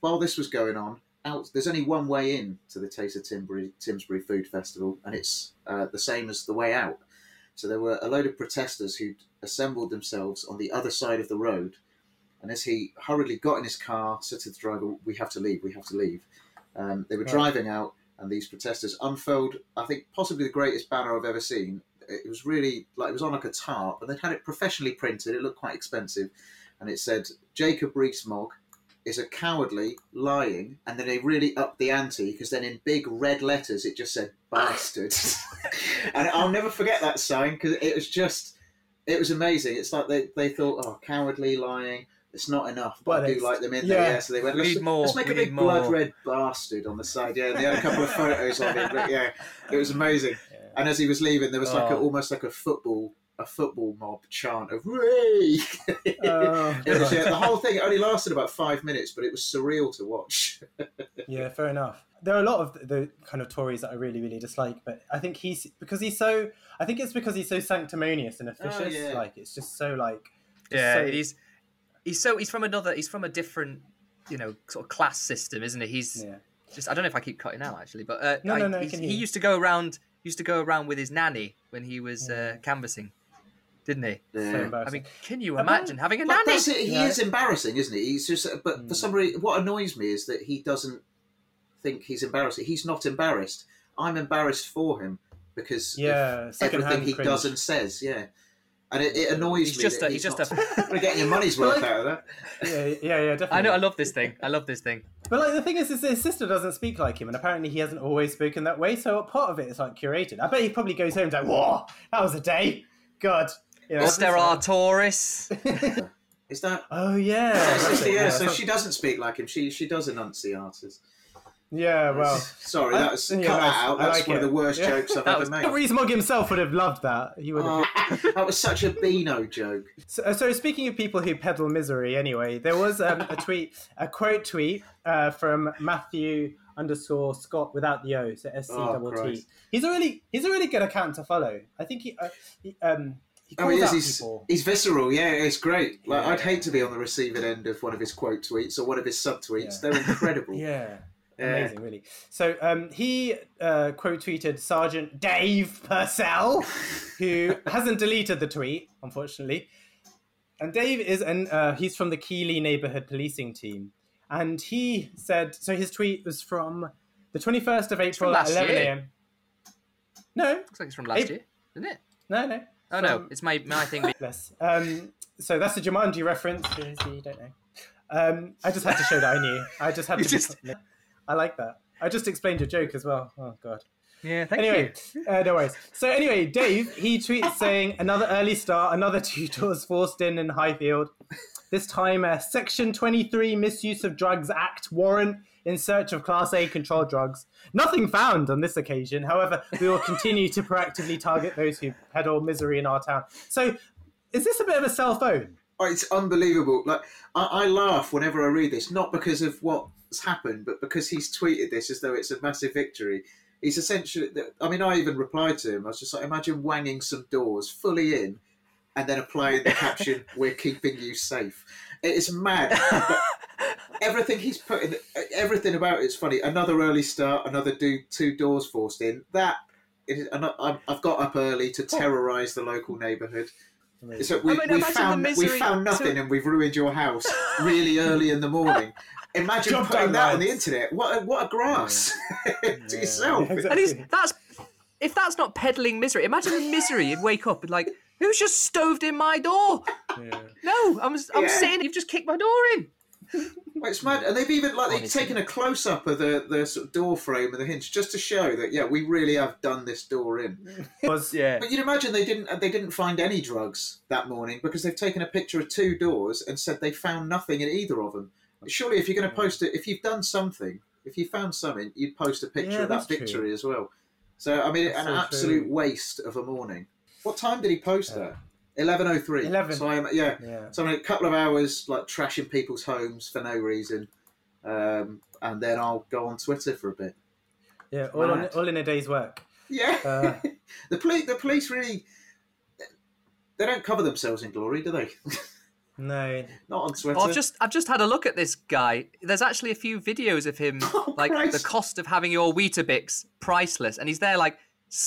while this was going on, out there's only one way in to the Taste of Timbury, Timsbury Food Festival, and it's uh, the same as the way out. So there were a load of protesters who'd assembled themselves on the other side of the road. And as he hurriedly got in his car, said to the driver, "We have to leave. We have to leave." Um, they were Right. driving out, and these protesters unfurled, I think, possibly the greatest banner I've ever seen. It was really like it was on like a tarp, and they'd had it professionally printed. It looked quite expensive, and it said, "Jacob Rees-Mogg is a cowardly, lying," and then they really upped the ante because then in big red letters it just said "bastard," and I'll never forget that sign because it was just, it was amazing. It's like they, they thought, "Oh, cowardly, lying." It's not enough, but, But I do like them in yeah. there. Yeah, so they went, We let's, need more, let's make a big more." blood red bastard on the side. Yeah, and they had a couple of photos on it. But yeah, it was amazing. And as he was leaving, there was like a, Oh. almost like a football a football mob chant of "Ray!" Oh, It was, yeah, the whole thing. It only lasted about five minutes, but it was surreal to watch. Yeah, fair enough. There are a lot of the, the kind of Tories that I really, really dislike, but I think he's because he's so. I think it's because he's so sanctimonious and officious. yeah. Like it's just so like. just Yeah, so- he's he's so he's from another he's from a different you know sort of class system, isn't he? He's Yeah. just I don't know if I keep cutting out actually, but uh, No, I- no, no, I he's- can he used to go around used to go around with his nanny when he was uh, canvassing, didn't he? So I mean, can you About- imagine having a But nanny? that's it. He Yeah. is embarrassing, isn't he? He's just. But for Mm. some reason, what annoys me is that he doesn't think he's embarrassing. He's not embarrassed. I'm embarrassed for him because yeah, everything he cringe. does and says. Yeah, and it, it annoys He's me. just that a- he's just not, a- You're getting your money's worth out of that. Yeah, yeah, yeah, definitely. I know I love this thing. I love this thing. But like the thing is, is his sister doesn't speak like him, and apparently he hasn't always spoken that way. So part of it is like curated. I bet he probably goes home and like, "Whoa, that was a day, God." You know, Oster Artoris. Is that? Oh yeah, So, that's so, it, yeah, so she doesn't speak like him. She she does enunciate. yeah. Well, Sorry, I- that was yeah, cut that out. That's like one it. of the worst Yeah. jokes I've That ever was- made. Rees-Mogg himself would have loved that. He would have. Oh, that was such a Beano joke. So, so speaking of people who peddle misery, anyway, there was um, a tweet, a quote tweet uh, from Matthew underscore Scott without the O, so S C Oh, double T. He's a really he's a really good account to follow. I think he, uh, he um he Oh, calls he is. out He's, people. he's visceral. Yeah, it's great. Like Yeah. I'd hate to be on the receiving end of one of his quote tweets or one of his subtweets. Yeah. They're incredible. Yeah. Yeah. Amazing, really. So um, he uh, quote tweeted Sergeant Dave Purcell, who hasn't deleted the tweet, unfortunately. And Dave is an uh, he's from the Keeley neighborhood policing team, and he said so. His tweet was from the twenty first of April at last eleven a.m. No, Looks like it's from last Hey. year, isn't it? no, no. Oh no, From- it's my my thing. Um, so that's a Jumanji reference. For those of you don't know. Um, I just had to show that I knew. I just had to. just- I like that. I just explained your joke as well. Oh god. Yeah, thank anyway, you. uh, no worries. So anyway, Dave he tweets saying another early start, another two doors forced in in Highfield. This time, a Section 23 Misuse of Drugs Act warrant in search of Class A controlled drugs. Nothing found on this occasion. However, we will continue to proactively target those who peddle misery in our town. So, is this a bit of a cell phone? Oh, it's unbelievable. Like I, I laugh whenever I read this, not because of what's happened, but because he's tweeted this as though it's a massive victory. He's essentially. I mean, I even replied to him. I was just like, imagine wanging some doors fully in, and then applying the caption, "We're keeping you safe." It is mad. But everything he's put in, everything about it's funny. Another early start, another do two doors forced in. That is, and I- I've got up early to terrorise the local neighbourhood. So we, I mean, we found we found nothing to- and we've ruined your house really early in the morning. Imagine Job putting done, that on the internet. What a, what a grass to yourself. Yeah, And he's, that's if that's not peddling misery. Imagine the misery. You'd wake up and like, who's just stoved in my door? Yeah. No, I'm I'm Yeah. sitting. You've just kicked my door in. Well, it's mad, and they've even like they've Honestly. taken a close up of the the sort of door frame and the hinge just to show that yeah, we really have done this door in. Was Yeah. But you'd imagine they didn't they didn't find any drugs that morning because they've taken a picture of two doors and said they found nothing in either of them. Surely, if you're going to post it, if you've done something, if you found something, you'd post a picture Yeah, of that that's true. victory as well. So I mean, That's an so absolute true. waste of a morning. What time did he post Yeah. that? Eleven oh three. 11. So I'm yeah. yeah. So I mean, a couple of hours like trashing people's homes for no reason, um, and then I'll go on Twitter for a bit. Yeah, all, in, all in a day's work. Yeah, Uh, the police. The police really. They don't cover themselves in glory, do they? no. Not on Twitter. I've just I've just had a look at this guy. There's actually a few videos of him, Oh, like Christ. the cost of having your Weetabix priceless, and he's there like s-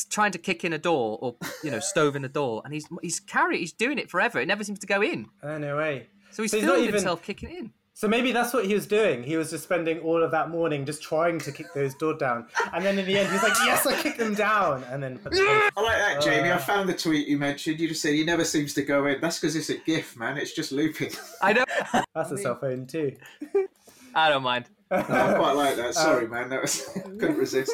trying to kick in a door or you know stove in a door, and he's he's carry he's doing it forever. It never seems to go in, Oh, no way. so he's So he's not filmed even- himself kicking in. So maybe that's what he was doing. He was just spending all of that morning just trying to kick those doors down. And then in the end, he's like, yes, I kicked them down. And then put the. I like that, Jamie. I Uh. found the tweet you mentioned. You just said he never seems to go in. That's because it's a GIF, man. It's just looping. I know. That's a cell phone too. I don't mind. No, I quite like that. Sorry, man. That was couldn't resist.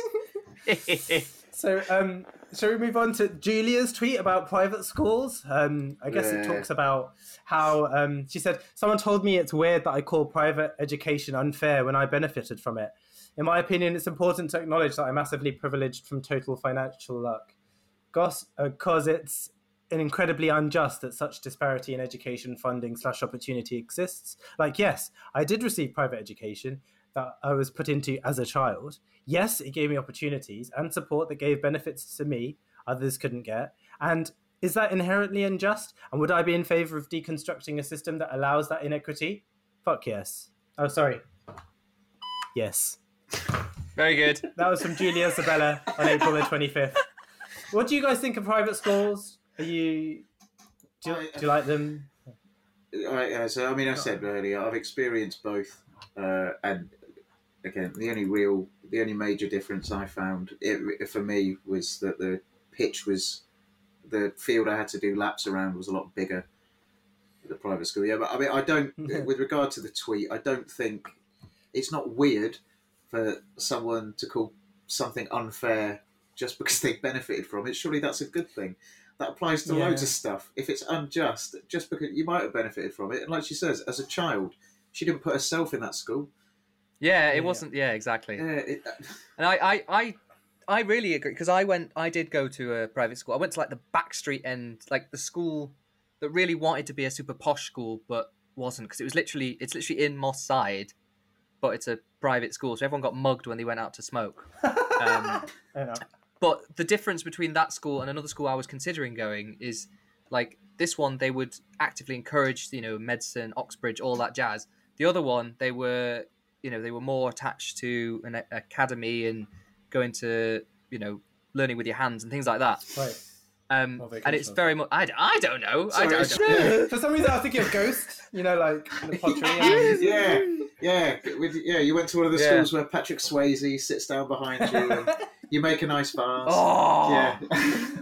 So, um, shall we move on to Julia's tweet about private schools? Um, I guess it talks about how um, she said, Someone told me it's weird that I call private education unfair when I benefited from it. In my opinion, it's important to acknowledge that I'm massively privileged from total financial luck. Because it's an incredibly unjust that such disparity in education funding slash opportunity exists. Like, yes, I did receive private education that I was put into as a child. Yes, it gave me opportunities and support that gave benefits to me others couldn't get. And is that inherently unjust? And would I be in favor of deconstructing a system that allows that inequity? Fuck yes. Oh, sorry. Yes. Very good. That was from Julia Sabella on April the 25th. What do you guys think of private schools? Are you. Do you, do you like them? I, so, I mean, I said earlier, I've experienced both, uh, and again, the only real, the only major difference I found it, for me was that the pitch was, the field I had to do laps around was a lot bigger. at The private school, yeah, but I mean, I don't. with regard to the tweet, I don't think it's not weird for someone to call something unfair just because they benefited from it. Surely that's a good thing. That applies to Yeah. loads of stuff. If it's unjust, just because you might have benefited from it, and like she says, as a child, she didn't put herself in that school. Yeah, it Yeah. wasn't. Yeah, exactly. Yeah, it, And I, I, I, I really agree because I went, I did go to a private school. I went to like the backstreet end, like the school that really wanted to be a super posh school, but wasn't because it was literally, it's literally in Moss Side, but it's a private school, so everyone got mugged when they went out to smoke. Um, but the difference between that school and another school I was considering going is like this one they would actively encourage you know medicine, Oxbridge, all that jazz. The other one they were you know they were more attached to an academy and going to you know learning with your hands and things like that. Right. Um, More and it's vocational. very much I, d- I don't know I Sorry, don't it's- know. Yeah. For some reason, I was thinking of Ghost. You know, like the pottery. and- yeah, yeah, with, yeah. You went to one of the Yeah. schools where Patrick Swayze sits down behind you, and you make a nice vase. Oh Yeah,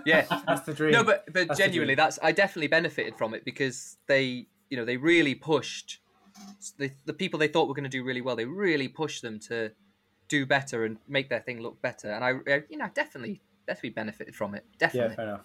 yeah That's the dream. no but but That's genuinely that's i definitely benefited from it because they you know they really pushed the, the people they thought were going to do really well they really pushed them to do better and make their thing look better and i, I you know definitely definitely benefited from it Definitely. Yeah, fair enough.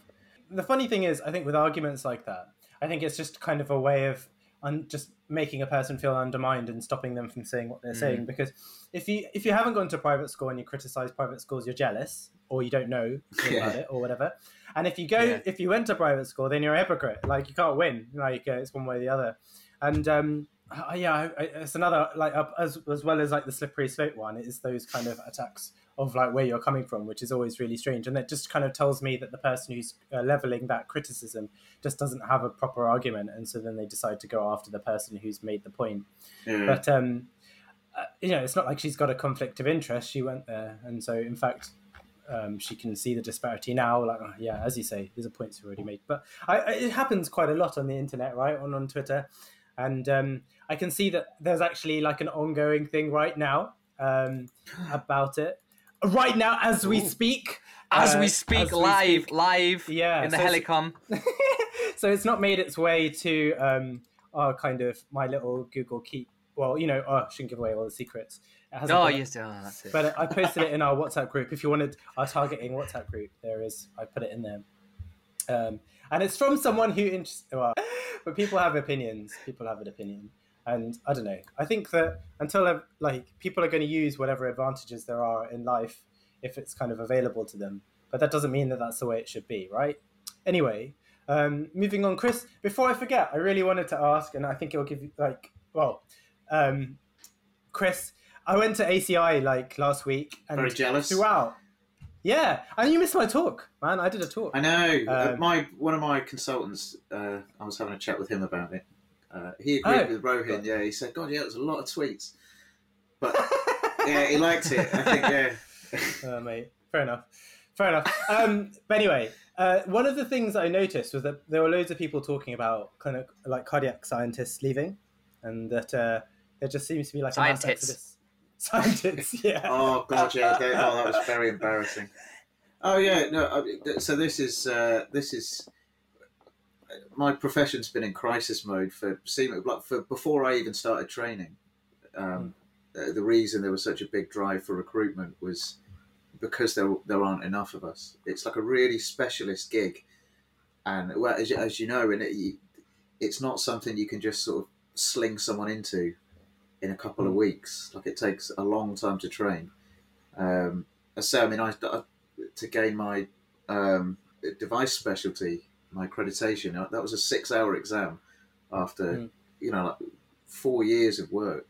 The funny thing is, I think with arguments like that, I think it's just kind of a way of un- just making a person feel undermined and stopping them from saying what they're Mm. saying. Because if you if you haven't gone to private school and you criticize private schools, you're jealous or you don't know Yeah. about it or whatever. And if you go, Yeah. if you went to private school, then you're a hypocrite. Like you can't win. Like uh, it's one way or the other. And um, uh, yeah, it's another like uh, as as well as like the slippery slope one. It is those kind of attacks of like where you're coming from, which is always really strange, and that just kind of tells me that the person who's uh, leveling that criticism just doesn't have a proper argument, and so then they decide to go after the person who's made the point. yeah. But um, uh, you know, it's not like she's got a conflict of interest. She went there, and so in fact. Um, she can see the disparity now. Like, oh, yeah, as you say, these are points already made. But I, I, it happens quite a lot on the internet, right? On on Twitter, and um, I can see that there's actually like an ongoing thing right now um, about it. Right now, as we Ooh. speak, as uh, we speak as we live speak. live Yeah, in the so it's- helicom so it's not made its way to um, our kind of my little Google Keep well, you know, oh, I shouldn't give away all the secrets. It hasn't Oh, yes, oh, that's it. But I posted it in our WhatsApp group. If you wanted our targeting WhatsApp group, there is. I put it in there, um, and it's from someone who. Inter- well, but people have opinions. People have an opinion, and I don't know. I think that until like people are going to use whatever advantages there are in life if it's kind of available to them. But that doesn't mean that that's the way it should be, right? Anyway, um, moving on, Chris. Before I forget, I really wanted to ask, and I think it'll give you like, well, um, Chris, I went to ACI like last week, and Very jealous. throughout. Yeah, and you missed my talk, man. I did a talk. I know. uh, Um, my one of my consultants. Uh, I was having a chat with him about it. Uh, he agreed Oh, with Rohin. God. Yeah, he said, "God, yeah, it was a lot of tweets." But yeah, he liked it. I think. Yeah. uh, mate. Fair enough. Fair enough. Um, but anyway, uh, one of the things I noticed was that there were loads of people talking about kind of like cardiac scientists leaving, and that uh, there just seems to be like a mass Scientists. Scientists, yeah. Oh god, yeah. Oh, that was very embarrassing. Oh yeah, no. I mean, th- So this is uh, this is my profession's been in crisis mode for seem like for before I even started training. Um, uh, the reason there was such a big drive for recruitment was because there there aren't enough of us. It's like a really specialist gig, and well, as, you- as you know, and it, it's not something you can just sort of sling someone into in a couple of weeks. Like it takes a long time to train. Um, so I mean, I, I to gain my um, device specialty, my accreditation, that was a six-hour exam after Mm. you know like four years of work.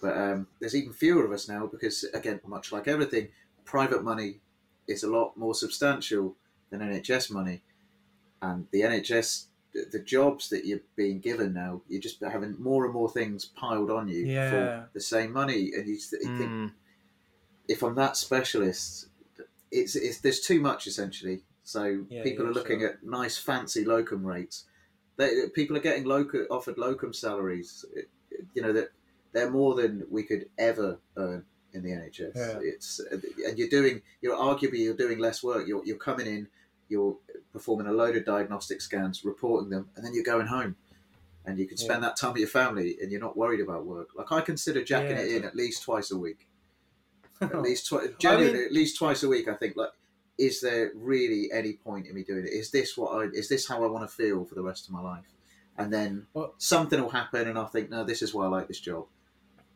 But um, there's even fewer of us now because, again, much like everything, private money is a lot more substantial than NHS money, and the NHS, the- the jobs that you're being given now, you're just having more and more things piled on you Yeah. for the same money, and you, s- you think Mm. if I'm that specialist, it's, it's there's too much essentially. So Yeah, people yeah, are looking sure. at nice fancy locum rates. They, people are getting local, offered locum salaries. You know that they're more than we could ever earn in the NHS. Yeah. It's and you're doing you're arguably you're doing less work. You're you're coming in, you're performing a load of diagnostic scans, reporting them, and then you're going home. And you can spend that time with your family, and you're not worried about work. Like I consider jacking Yeah. it in at least twice a week at least twice. Genuinely, mean- at least twice a week. I think like, is there really any point in me doing it? Is this what I? Is this how I want to feel for the rest of my life? And then Well- something will happen, and I'll think, no, this is why I like this job.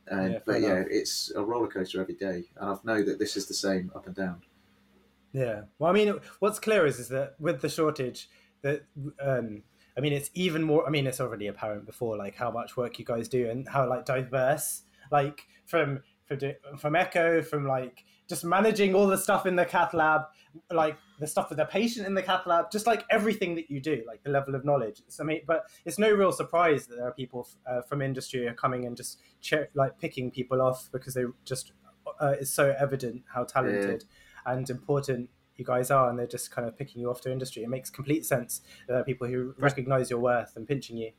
And Yeah, but yeah, it's a roller coaster every day, and I've know that this is the same up and down. Yeah. Well, I mean, what's clear is is that with the shortage, that um, I mean, it's even more. I mean, it's already apparent before, like how much work you guys do and how like diverse, like from from from Echo, from like just managing all the stuff in the cath lab, like the stuff with the patient in the cath lab, just like everything that you do, like the level of knowledge. I mean, but it's no real surprise that there are people uh, from industry are coming and just cher- like picking people off because they just uh, it's so evident how talented and important you guys are, and they're just kind of picking you off to industry. It makes complete sense. that There are people who recognize your worth and pinching you.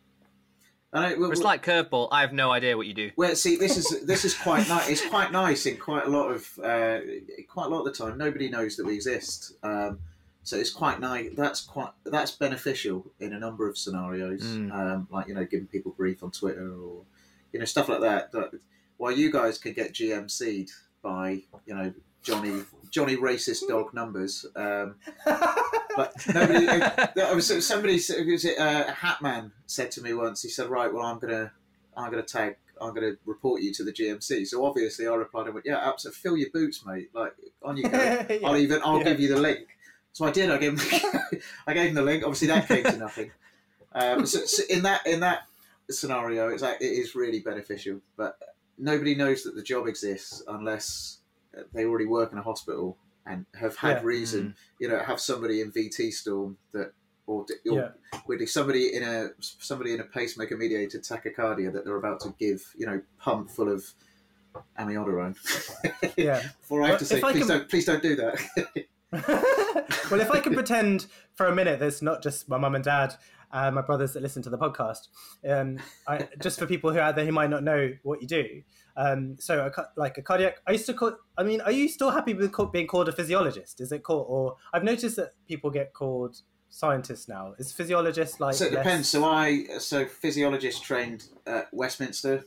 And I, well, It's like curveball. I have no idea what you do. Well, see, this is this is quite nice. It's quite nice in quite a lot of uh, quite a lot of the time. Nobody knows that we exist, um, so it's quite nice. That's quite that's beneficial in a number of scenarios, Mm. um, like you know, giving people grief on Twitter or you know stuff like that. That while you guys could get GMC'd by you know Johnny Johnny racist dog numbers, um, but nobody. I was somebody. Was it uh, Hatman said to me once? He said, "Right, well, I'm gonna, I'm gonna tag, I'm gonna report you to the GMC." So obviously, I replied, "I went, yeah, absolutely, fill your boots, mate. Like on you go. Yeah. I'll even, I'll Yeah. give you the link." So I did. I gave him, I gave him the link. Obviously, that came to nothing. Um, so, so in that in that scenario, it's like it is really beneficial, but nobody knows that the job exists unless they already work in a hospital and have had Yeah. Mm. reason you know, have somebody in VT Storm that, or, or Yeah. weirdly somebody in a somebody in a pacemaker mediated tachycardia that they're about to give, you know, pump full of amiodarone. Yeah. Before I have to say, please can- don't, please don't do that. well, if I can pretend for a minute, there's not just my mum and dad, uh, my brothers that listen to the podcast. Um, I, just for people who are out there who might not know what you do. Um, so, a, like a cardiac, I used to call. I mean, are you still happy with call, being called a physiologist? Is it called? Or I've noticed that people get called scientists now. Is physiologist like? so it less- depends. So I, so physiologist trained at Westminster.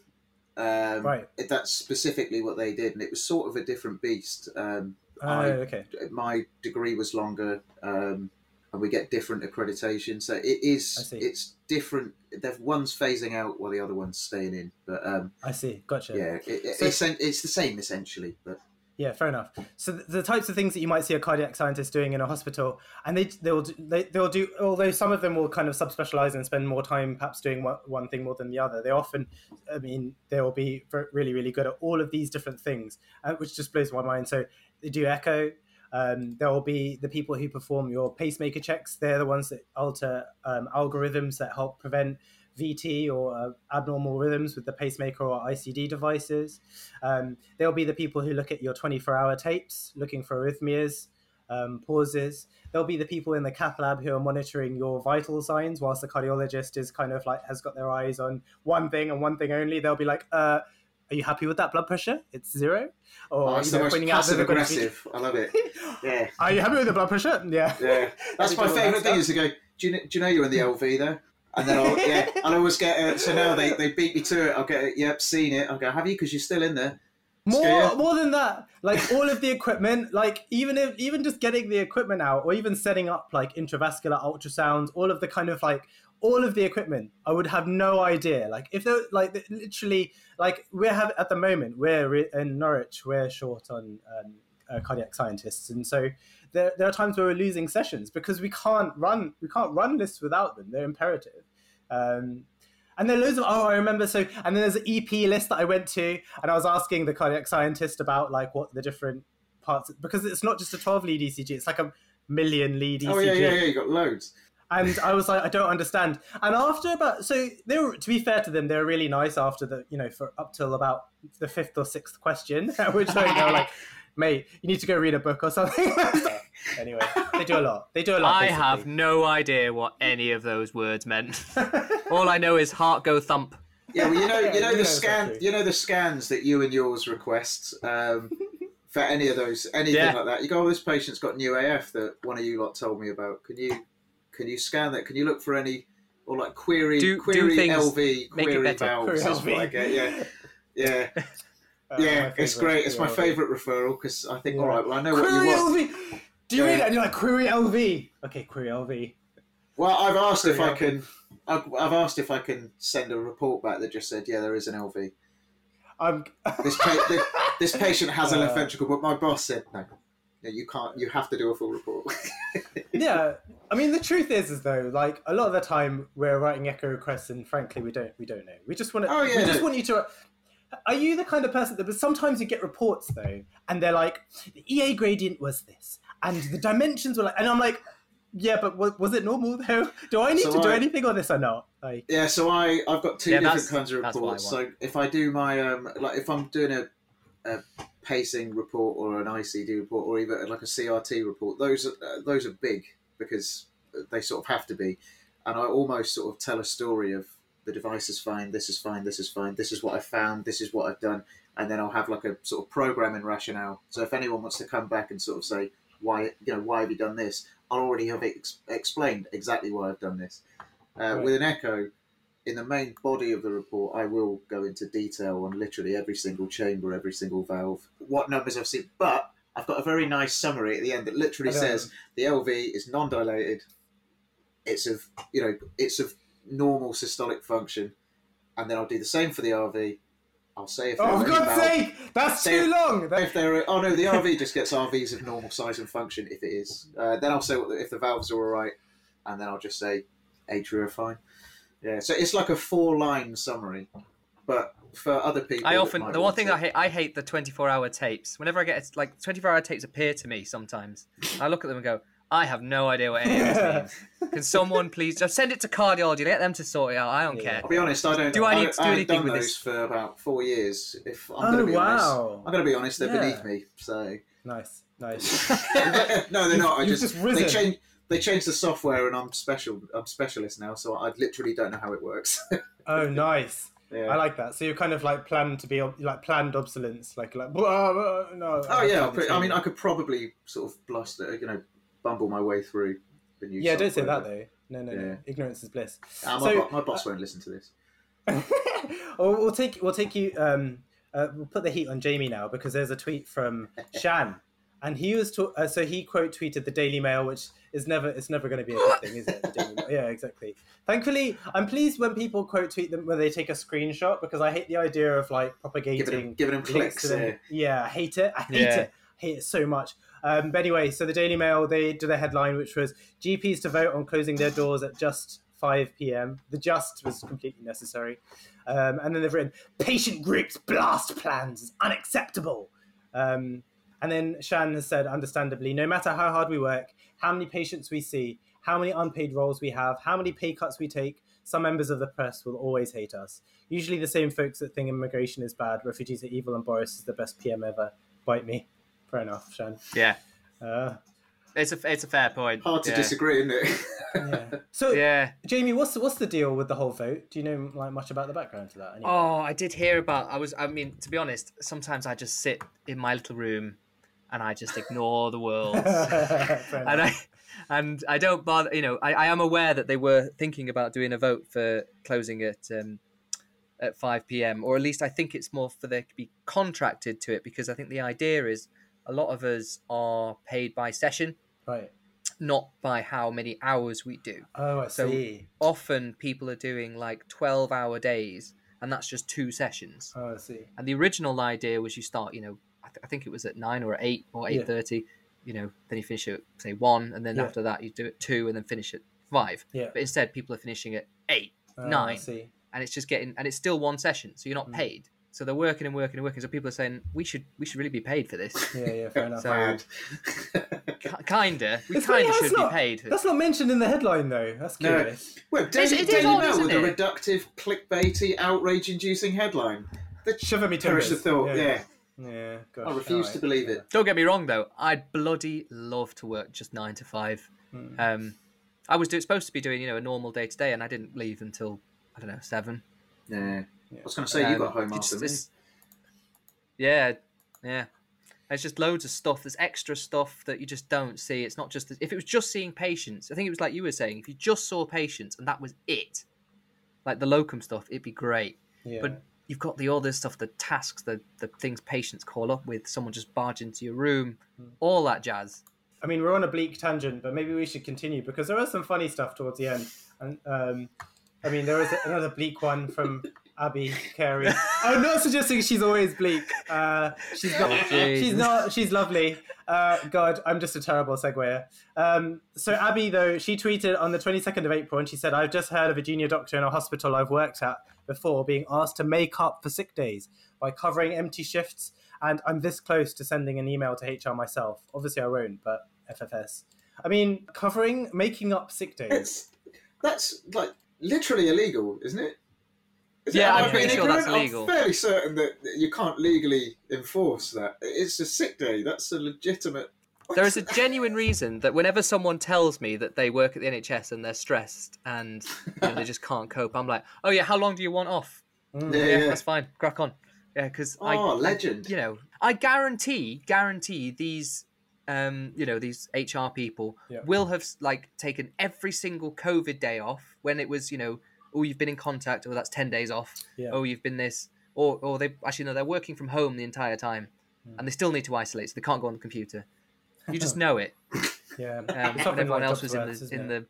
Um, Right. That's specifically what they did, and it was sort of a different beast. Um, Oh, I- okay. my degree was longer, um, and we get different accreditation. So it is it's different. One's phasing out while the other one's staying in. But um, I see. Gotcha. yeah, it, it, So- it's it's the same essentially. But Yeah, fair enough. So the types of things that you might see a cardiac scientist doing in a hospital, and they they'll do, they, they'll do although some of them will kind of subspecialize and spend more time perhaps doing one, one thing more than the other. They often, I mean, they'll be really really good at all of these different things, uh, which just blows my mind. So they do echo. Um, there will be the people who perform your pacemaker checks. They're the ones that alter um, algorithms that help prevent VT or uh, abnormal rhythms with the pacemaker or ICD devices. Um, there'll be the people who look at your 24 hour tapes looking for arrhythmias, um, pauses. There'll be the people in the cath lab who are monitoring your vital signs, whilst the cardiologist is kind of like has got their eyes on one thing and one thing only. They'll be like, uh, are you happy with that blood pressure? It's zero. Or oh, it's you the know, most pointing out that passive they've to be- aggressive. I love it. Yeah, Are you happy with the blood pressure? Yeah. yeah. That's my all that favourite thing is to go. Do you, do you know you're in the LV there? And then I'll yeah, I'll always get it. So now they, they beat me to it. I'll get it. Yep, seen it. I'll go. Have you? Because you're still in there. More, more than that, like all of the equipment, like even if even just getting the equipment out, or even setting up like intravascular ultrasounds, all of the kind of like all of the equipment, I would have no idea. Like if they're like literally, like we have at the moment, we're re- in Norwich, we're short on um, uh, cardiac scientists, and so there, there are times where we're losing sessions because we can't run we can't run lists without them. They're imperative. Um, and then loads of oh I remember so and then there's an EP list that I went to and I was asking the cardiac scientist about like what the different parts because it's not just a 12 lead ECG it's like a million lead ECG Oh yeah, yeah, yeah. You got loads. And I was like I don't understand and after about so they were to be fair to them they were really nice after the you know for up till about the fifth or sixth question at which point they were like mate you need to go read a book or something anyway they do a lot they do a lot I basically. have no idea what any of those words meant. All I know is heart go thump. Yeah, well, you know, Yeah, you know the scan, exactly. you know the scans that you and yours request. um, for any of those, anything Yeah. like that. You go, oh, this patient's got new AF that one of you lot told me about. Can you, can you scan that? Can you look for any, or like query, Do- do query things, LV, query better. valves? Query That's LV. what I. Yeah, yeah, Uh, yeah. It's great. It's my favourite referral because I think, Yeah. all right, well, I know what you want. LV. Do you Yeah. read it? And you're like, query LV. Okay, query LV. Well, I've asked if I can. I've, I've asked if I can send a report back that just said, yeah, there is an LV. I'm. This, pa- this, this patient has a left Uh, ventricle, but my boss said no. No, you can't. You have to do a full report. yeah, I mean, the truth is, is though, like a lot of the time we're writing echo requests, and frankly, we don't, we don't know. We just want to. Oh, yeah, we just want you to. Are you the kind of person that? But sometimes you get reports though, and they're like, the EA gradient was this, and the dimensions were like, and I'm like, yeah, but was, was it normal though? Do I need So to do anything on this or not? Like, yeah, so I I've got two Yeah, different kinds of that's what I reports. So if I do my um like if I'm doing a, a pacing report or an ICD report or even like a CRT report, those are, uh, those are big because they sort of have to be, and I almost sort of tell a story of the device is fine, this is fine, this is fine, this is what I found, this is what I've done, and then I'll have like a sort of programming rationale. So if anyone wants to come back and sort of say why you know why have you done this, I'll already have ex- explained exactly why I've done this. Uh, Right. With an echo, in the main body of the report, I will go into detail on literally every single chamber, every single valve, what numbers I've seen. But I've got a very nice summary at the end that literally says the LV is non-dilated. It's of you know it's of normal systolic function, and then I'll do the same for the RV. I'll say if oh, for God's valve- sake, that's Say- too long. If there are, oh no, the RV just gets RVs of normal size and function if it is. Uh, then I'll say if the valves are all right, and then I'll just say atria are fine. Yeah, so it's like a four-line summary, but for other people, I often the one thing to- I hate I hate the 24 hour tapes. Whenever I get it's like 24 hour tapes appear to me sometimes. I look at them and go, I have no idea what any of this means. Can someone please just send it to cardiology? Let them to sort it out. I don't Yeah. care. I'll be honest, I don't. Do I need to do haven't anything done with those this? for about four years. If I'm Oh, going to be wow. honest, I'm going to be honest. They're Yeah. beneath me. So nice, nice. no, they're not. I You've just, just risen. they changed. They changed the software, and I'm special. I'm specialist now, so I literally don't know how it works. Oh, nice. yeah. I like that. So you're kind of like planned to be like planned obsolescence, like like blah, blah, no. Oh yeah, I, I pre- I mean, I could probably sort of bluster, you know, bumble my way through the new. yeah, don't say that though. No, no, Yeah. no. Ignorance is bliss. Ah, my, So- bo- my boss won't listen to this. We'll take we'll take you. Um, uh, we'll put the heat on Jamie now because there's a tweet from Shan, and he was to- uh, so he quote tweeted the Daily Mail, which is never it's never going to be a good thing, is it? The Daily Mail. Yeah, exactly. Thankfully, I'm pleased when people quote tweet them when they take a screenshot because I hate the idea of like propagating Giving them, giving them clicks. to them. Yeah. Yeah, I hate it. I hate Yeah. it. hate it so much. Um, but anyway, so the Daily Mail they did a headline which was GPs to vote on closing their doors at just 5 p.m. The just was completely necessary, um, and then they've written patient groups blast plans is unacceptable. Um, and then Shan has said, understandably, no matter how hard we work, how many patients we see, how many unpaid roles we have, how many pay cuts we take, some members of the press will always hate us. Usually the same folks that think immigration is bad, refugees are evil, and Boris is the best PM ever. Bite me. Fair enough, Shan. Yeah, Uh, it's a it's a fair point. Hard to yeah. disagree, isn't it? yeah. So, Yeah. Jamie, what's the, what's the deal with the whole vote? Do you know like much about the background to that? Anyway? Oh, I did hear about. I was. I mean, to be honest, sometimes I just sit in my little room, and I just ignore the world. And. I and I don't bother. You know, I, I am aware that they were thinking about doing a vote for closing at um, at five p.m. or at least I think it's more for they to be contracted to it because I think the idea is a lot of us are paid by session, Right. not by how many hours we do. Oh, I So- see. Often people are doing like twelve hour days, and that's just two sessions. Oh, I see. And the original idea was you start, you know, th- I think it was at nine or at eight or Yeah. eight thirty. You know, then you finish at say one, and then Yeah. after that you do it two, and then finish at five. Yeah. But instead, people are finishing at eight, I nine, and it's just getting, and it's still one session, so you're not Mm. paid. So they're working and working and working. So people are saying we should we should really be paid for this. Yeah, yeah, fair enough. So- kinda, we It's kinda how should not- be paid. That's not mentioned in the headline, though. That's No. curious. well, Daily, it is Daily odd, Mail isn't with a reductive, clickbaity, outrage-inducing headline. The Shiver me timbers. perish timbers. the thought. Yeah, Yeah. Gosh, I refuse alright. to believe it. Don't get me wrong though, I'd bloody love to work just nine to five. Mm. Um, I was do- supposed to be doing you know a normal day to day, and I didn't leave until I don't know seven. Yeah. Yeah. I was going to say you Um, got home after just- me. Yeah, yeah. There's just loads of stuff. There's extra stuff that you just don't see. It's not just if it was just seeing patients. I think it was like you were saying. If you just saw patients and that was it, like the locum stuff, it'd be great. Yeah. But you've got the other stuff, the tasks, the the things patients call up with, someone just barge into your room, Hmm. all that jazz. I mean, we're on a bleak tangent, but maybe we should continue because there was some funny stuff towards the end. And um, I mean, there was another bleak one from Abby Carey. I'm not suggesting she's always bleak. Uh, she's not. jeez. she's not. She's lovely. Uh, God, I'm just a terrible seguer. Um, so Abby, though, she tweeted on the 22nd of April, and she said, "I've just heard of a junior doctor in a hospital I've worked at before being asked to make up for sick days by covering empty shifts." And I'm this close to sending an email to HR myself. Obviously, I won't, but FFS. I mean, covering, making up sick days. It's that's like literally illegal, isn't it? Is Yeah, Am I'm I pretty sure that's ignorant? illegal. I'm fairly certain that you can't legally enforce that. It's a sick day. That's a legitimate. There is a genuine reason that whenever someone tells me that they work at the NHS and they're stressed and you know, they just can't cope, I'm like, oh yeah, how long do you want off? Mm. Yeah, Yeah, yeah. that's fine. Crack on. Yeah, because I, Oh, I- legend. you know, I guarantee, guarantee these, um, you know, these HR people Yeah. will have like taken every single COVID day off when it was, you know, oh, you've been in contact, or that's ten days off. Yeah. Oh, you've been this, or or they actually no, they're working from home the entire time, Hmm. and they still need to isolate, so they can't go on the computer. You just know it. Yeah. Um, It's when often everyone like else was in the isn't in it?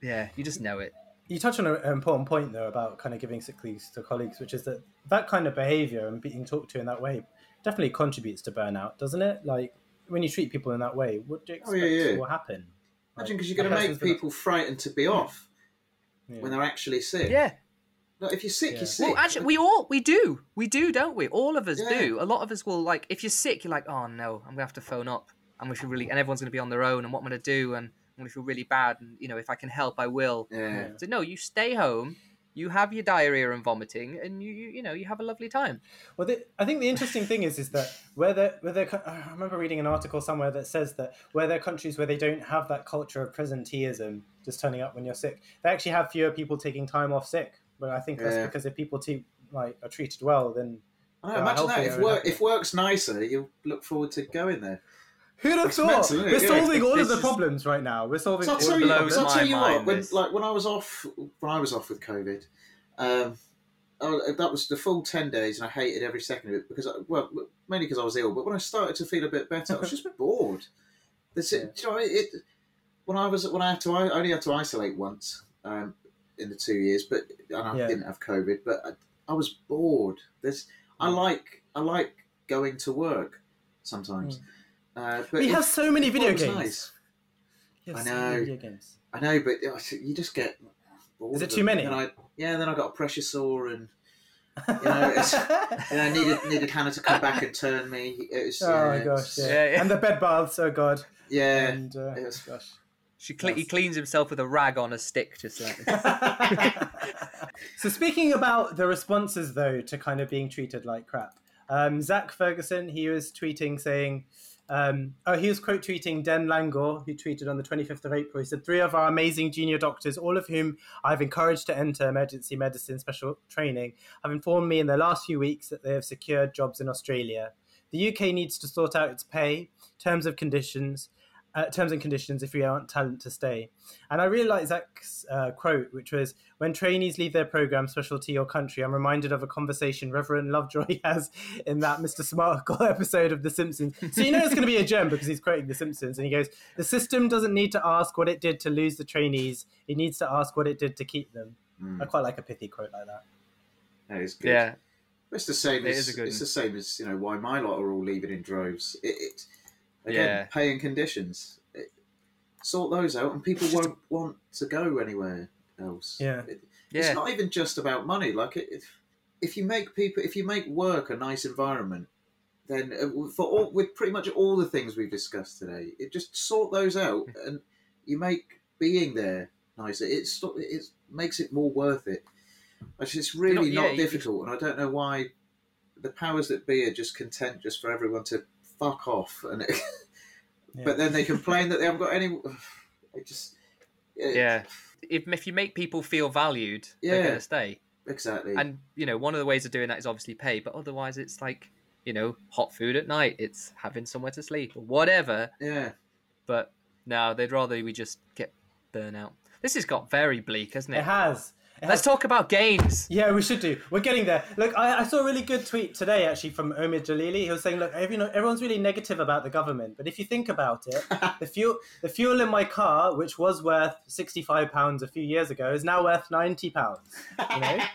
the, yeah, you just know it. You touch on an important point though about kind of giving sick leaves to colleagues, which is that that kind of behaviour and being talked to in that way definitely contributes to burnout, doesn't it? Like when you treat people in that way, what do you Oh, expect yeah, yeah. will happen? Imagine Like, because you're going to make person's been- people frightened to be off Yeah. when they're actually sick. Yeah. No, if you're sick, Yeah. you're sick. Well, actually, we all we do, we do, don't we? All of us Yeah. do. A lot of us will like if you're sick, you're like, oh no, I'm gonna have to phone up, and we feel really, and everyone's gonna be on their own, and what I'm gonna do, and I'm gonna feel really bad, and you know, if I can help, I will. yeah. So no, you stay home, you have your diarrhea and vomiting, and you you, you know you have a lovely time. Well, the, I think the interesting thing is is that where there, where there, I remember reading an article somewhere that says that where there are countries where they don't have that culture of presenteeism, just turning up when you're sick, they actually have fewer people taking time off sick. But I think that's Yeah. because if people te- like are treated well, then oh, I know, imagine that. If work if work's nicer, you'll look forward to going there. Who'd have It's thought? mental, isn't it? We're Yeah. solving all This of the is- problems right now. We're solving. So I'll all tell of you, the blows I'll problems. tell you what. mind, When like when I was off, when I was off with COVID, um, oh, that was the full ten days, and I hated every second of it because, I, well, mainly because I was ill. But when I started to feel a bit better, I was just bored. This, Yeah. do you know, it, when I was when I had to, I only had to isolate once um, in the two years, but and I Yeah. didn't have COVID. But I, I was bored. There's, I like, I like going to work sometimes. Uh, but we have so many video games. nice. Have I know. video games. I know, but you just get. bored Is it too many? And I, yeah, then I got a pressure sore, and you know, it's, and I needed needed Hannah to come back and turn me. It was, oh yeah, my gosh, yeah. Yeah, yeah. And the bed baths, oh god. yeah. And uh, it was- gosh. She cle- he cleans himself with a rag on a stick, just like. so speaking about the responses though to kind of being treated like crap um, zach ferguson he was tweeting saying um, oh he was quote tweeting den langor who tweeted on the 25th of april. He said three of our amazing junior doctors all of whom i've encouraged to enter emergency medicine special training have informed me in the last few weeks that they have secured jobs in australia. The uk needs to sort out its pay terms of conditions uh, terms and conditions if we aren't talent to stay and I really like Zach's uh, quote, which was When trainees leave their program, specialty, or country, I'm reminded of a conversation Reverend Lovejoy has in that Mr. Sparkle episode of The Simpsons. So you know it's going to be a gem because he's quoting The Simpsons. And he goes, The system doesn't need to ask what it did to lose the trainees, it needs to ask what it did to keep them. Mm, I quite like a pithy quote like that. that is good. yeah, It's the same It as is a good it's one. the same as you know why my lot are all leaving in droves. It, it again Yeah. paying conditions. It, sort those out, and people won't want to go anywhere else. Yeah. It- yeah. It's not even just about money. Like if if you make people, if you make work a nice environment, then uh, for all with pretty much all the things we've discussed today, it just sort those out, and you make being there nicer. It's it makes it more worth it. It's just really not- yeah, not you- difficult, and I don't know why the powers that be are just content just for everyone to fuck off, and Yeah. but then they complain that they haven't got any. It just yeah. If if you make people feel valued, Yeah. they're gonna stay. exactly. And you know, one of the ways of doing that is obviously pay, but otherwise, it's like you know, hot food at night. It's having somewhere to sleep or whatever. yeah. But no, they'd rather we just get burnout. This has got very bleak, hasn't It it? has. It Let's has talk about games. Yeah, we should do. We're getting there. Look, I, I saw a really good tweet today actually from Omid Djalili. He was saying, look, every, everyone's really negative about the government, but if you think about it, the fuel the fuel in my car, which was worth sixty five pounds a few years ago, is now worth ninety pounds. You know.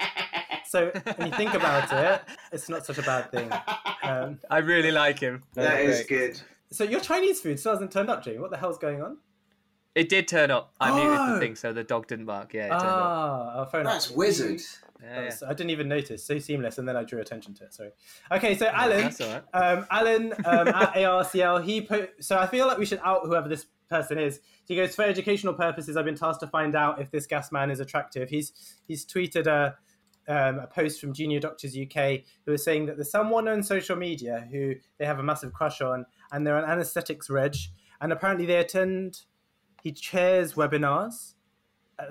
So when you think about it, it's not such a bad thing. Um, I really like him. That is great. good. so your Chinese food still hasn't turned up, Jamie. What the hell's going on? It did turn up. I muted Oh. the thing so the dog didn't bark. Yeah, it turned up. Ah, oh, fair enough. That's wizard. Yeah, yeah. I didn't even notice. So seamless, and then I drew attention to it. Sorry. Okay, so Alan, That's all right. um, Alan um, at ARCL, he put. So I feel like we should out whoever this person is. He goes for educational purposes. I've been tasked to find out if this gas man is attractive. He's he's tweeted a. Um, a post from Junior Doctors UK who is saying that there's someone on social media who they have a massive crush on, and they're an anaesthetics reg, and apparently they attend. He chairs webinars,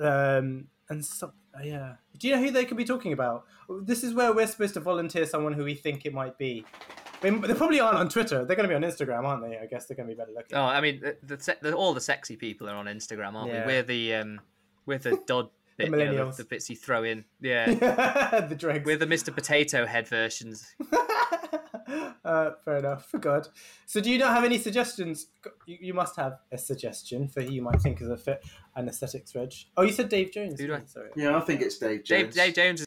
um, and so, yeah. Do you know who they could be talking about? This is where we're supposed to volunteer someone who we think it might be. They, they probably aren't on Twitter. They're going to be on Instagram, aren't they? I guess they're going to be better looking. Oh, I mean, the, the, the, all the sexy people are on Instagram, aren't Yeah. we? We're the um, we're the Dodd bit, you know, millennials. the, the bits you throw in. Yeah, the dregs. we're the Mr. Potato Head versions. uh, fair enough. For God. So, do you not have any suggestions? You, you must have a suggestion for who you might think is a fit anaesthetics reg. Oh, you said Dave Jones. Who do I- Sorry. Yeah, I think it's Dave Dave, Jones. Dave Jones. Is,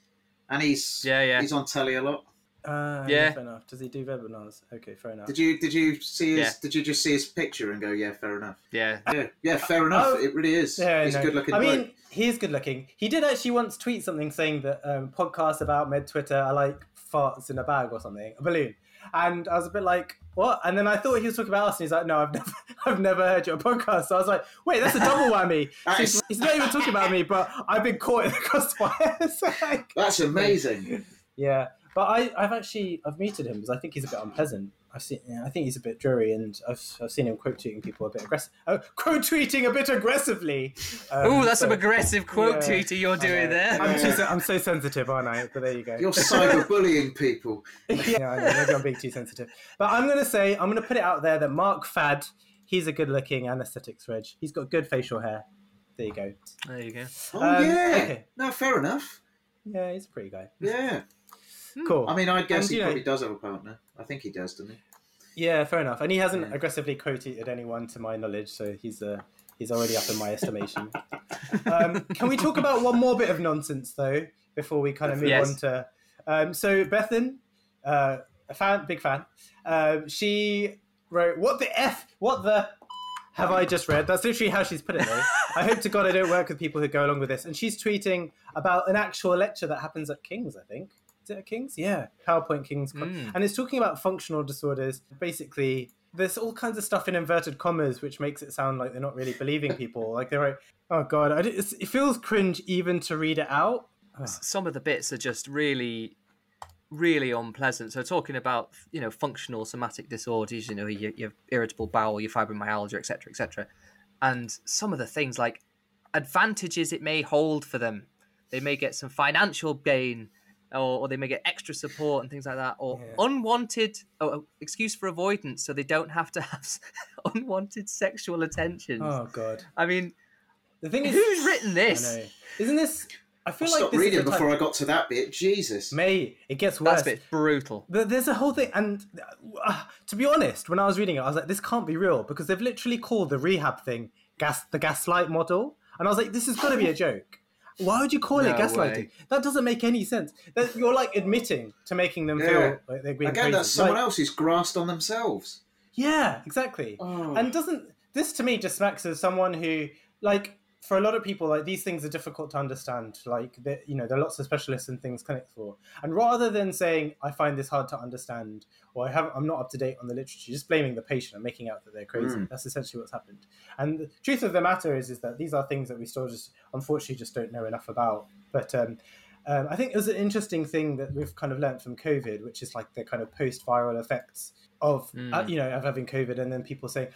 and he's yeah, yeah. he's on telly a lot. Uh, Yeah. Fair enough. Does he do webinars? Okay, fair enough. Did you did you see his Yeah. did you just see his picture and go yeah fair enough Yeah, yeah yeah fair enough Oh. it really is Yeah, he's no. good looking I mean, bloke. he is good looking. He did actually once tweet something saying that um, podcasts about med Twitter are like farts in a bag or something, a balloon. And I was a bit like, what? And then I thought he was talking about us, and he's like, no, I've never, I've never heard your podcast. So I was like, wait, that's a double whammy. That So he's, he's not even talking about me, but I've been caught in the crossfire. So, like, that's amazing yeah, but I, I've actually I've muted him because I think he's a bit unpleasant. I've seen, yeah, I think he's a bit dreary, and I've, I've seen him quote tweeting people a bit aggressive. Oh, quote tweeting a bit aggressively. Um, Oh, that's so- some aggressive quote yeah, tweeter you're doing know. there. I'm, too, I'm so sensitive, aren't I? But there you go. you're cyberbullying people yeah, I know. Maybe I'm being too sensitive. But I'm going to say, I'm going to put it out there that Mark Fad, he's a good looking anaesthetics reg. He's got good facial hair. There you go. There you go. oh Um, yeah okay. no fair enough Yeah, he's a pretty guy. Yeah. Cool. I mean, I guess And, he you know- probably does have a partner. I think he does, doesn't he? Yeah, fair enough. And he hasn't Yeah. aggressively quoted anyone, to my knowledge, so he's uh, he's already up in my estimation. um, can we talk about one more bit of nonsense though before we kind of move Yes. on to? Um, so Bethan, uh, a fan, big fan. Um, she wrote, "What the f? What the." Have I just read? That's literally how she's put it, though. I hope to God I don't work with people who go along with this. And she's tweeting about an actual lecture that happens at King's, I think. Is it at King's? Yeah, PowerPoint King's. Mm. And it's talking about functional disorders. Basically, there's all kinds of stuff in inverted commas which makes it sound like they're not really believing people. Like they're like, oh god, it feels cringe even to read it out. some of the bits are just really really unpleasant so talking about you know functional somatic disorders you know your, your irritable bowel your fibromyalgia etc etc and some of the things like advantages it may hold for them they may get some financial gain or, or they may get extra support and things like that or Yeah. unwanted oh, oh, excuse for avoidance so they don't have to have unwanted sexual attention. Oh god. i mean The thing is, who's written this. Isn't this? I I feel like stopped this reading before I got to that bit. Jesus. May it gets worse. that's a bit brutal But there's a whole thing, and uh, to be honest, when I was reading it, I was like, "This can't be real," because they've literally called the rehab thing "gas," the gaslight model, and I was like, "This has got to be a joke." Why would you call it gaslighting? way. That doesn't make any sense. That you're like admitting to making them Yeah. feel like they're being Again, crazy. that's someone Like- else who's grasped on themselves. Yeah, exactly. Oh. And doesn't this to me just smacks of someone who like for a lot of people like these things are difficult to understand like that you know there are lots of specialists and things clinics for and rather than saying i find this hard to understand or i have i'm not up to date on the literature just blaming the patient and making out that they're crazy Mm. that's essentially what's happened and the truth of the matter is is that these are things that we still just unfortunately just don't know enough about but um um, I think it was an interesting thing that we've kind of learnt from COVID, which is like the kind of post-viral effects of Mm. uh, you know of having COVID, and then people saying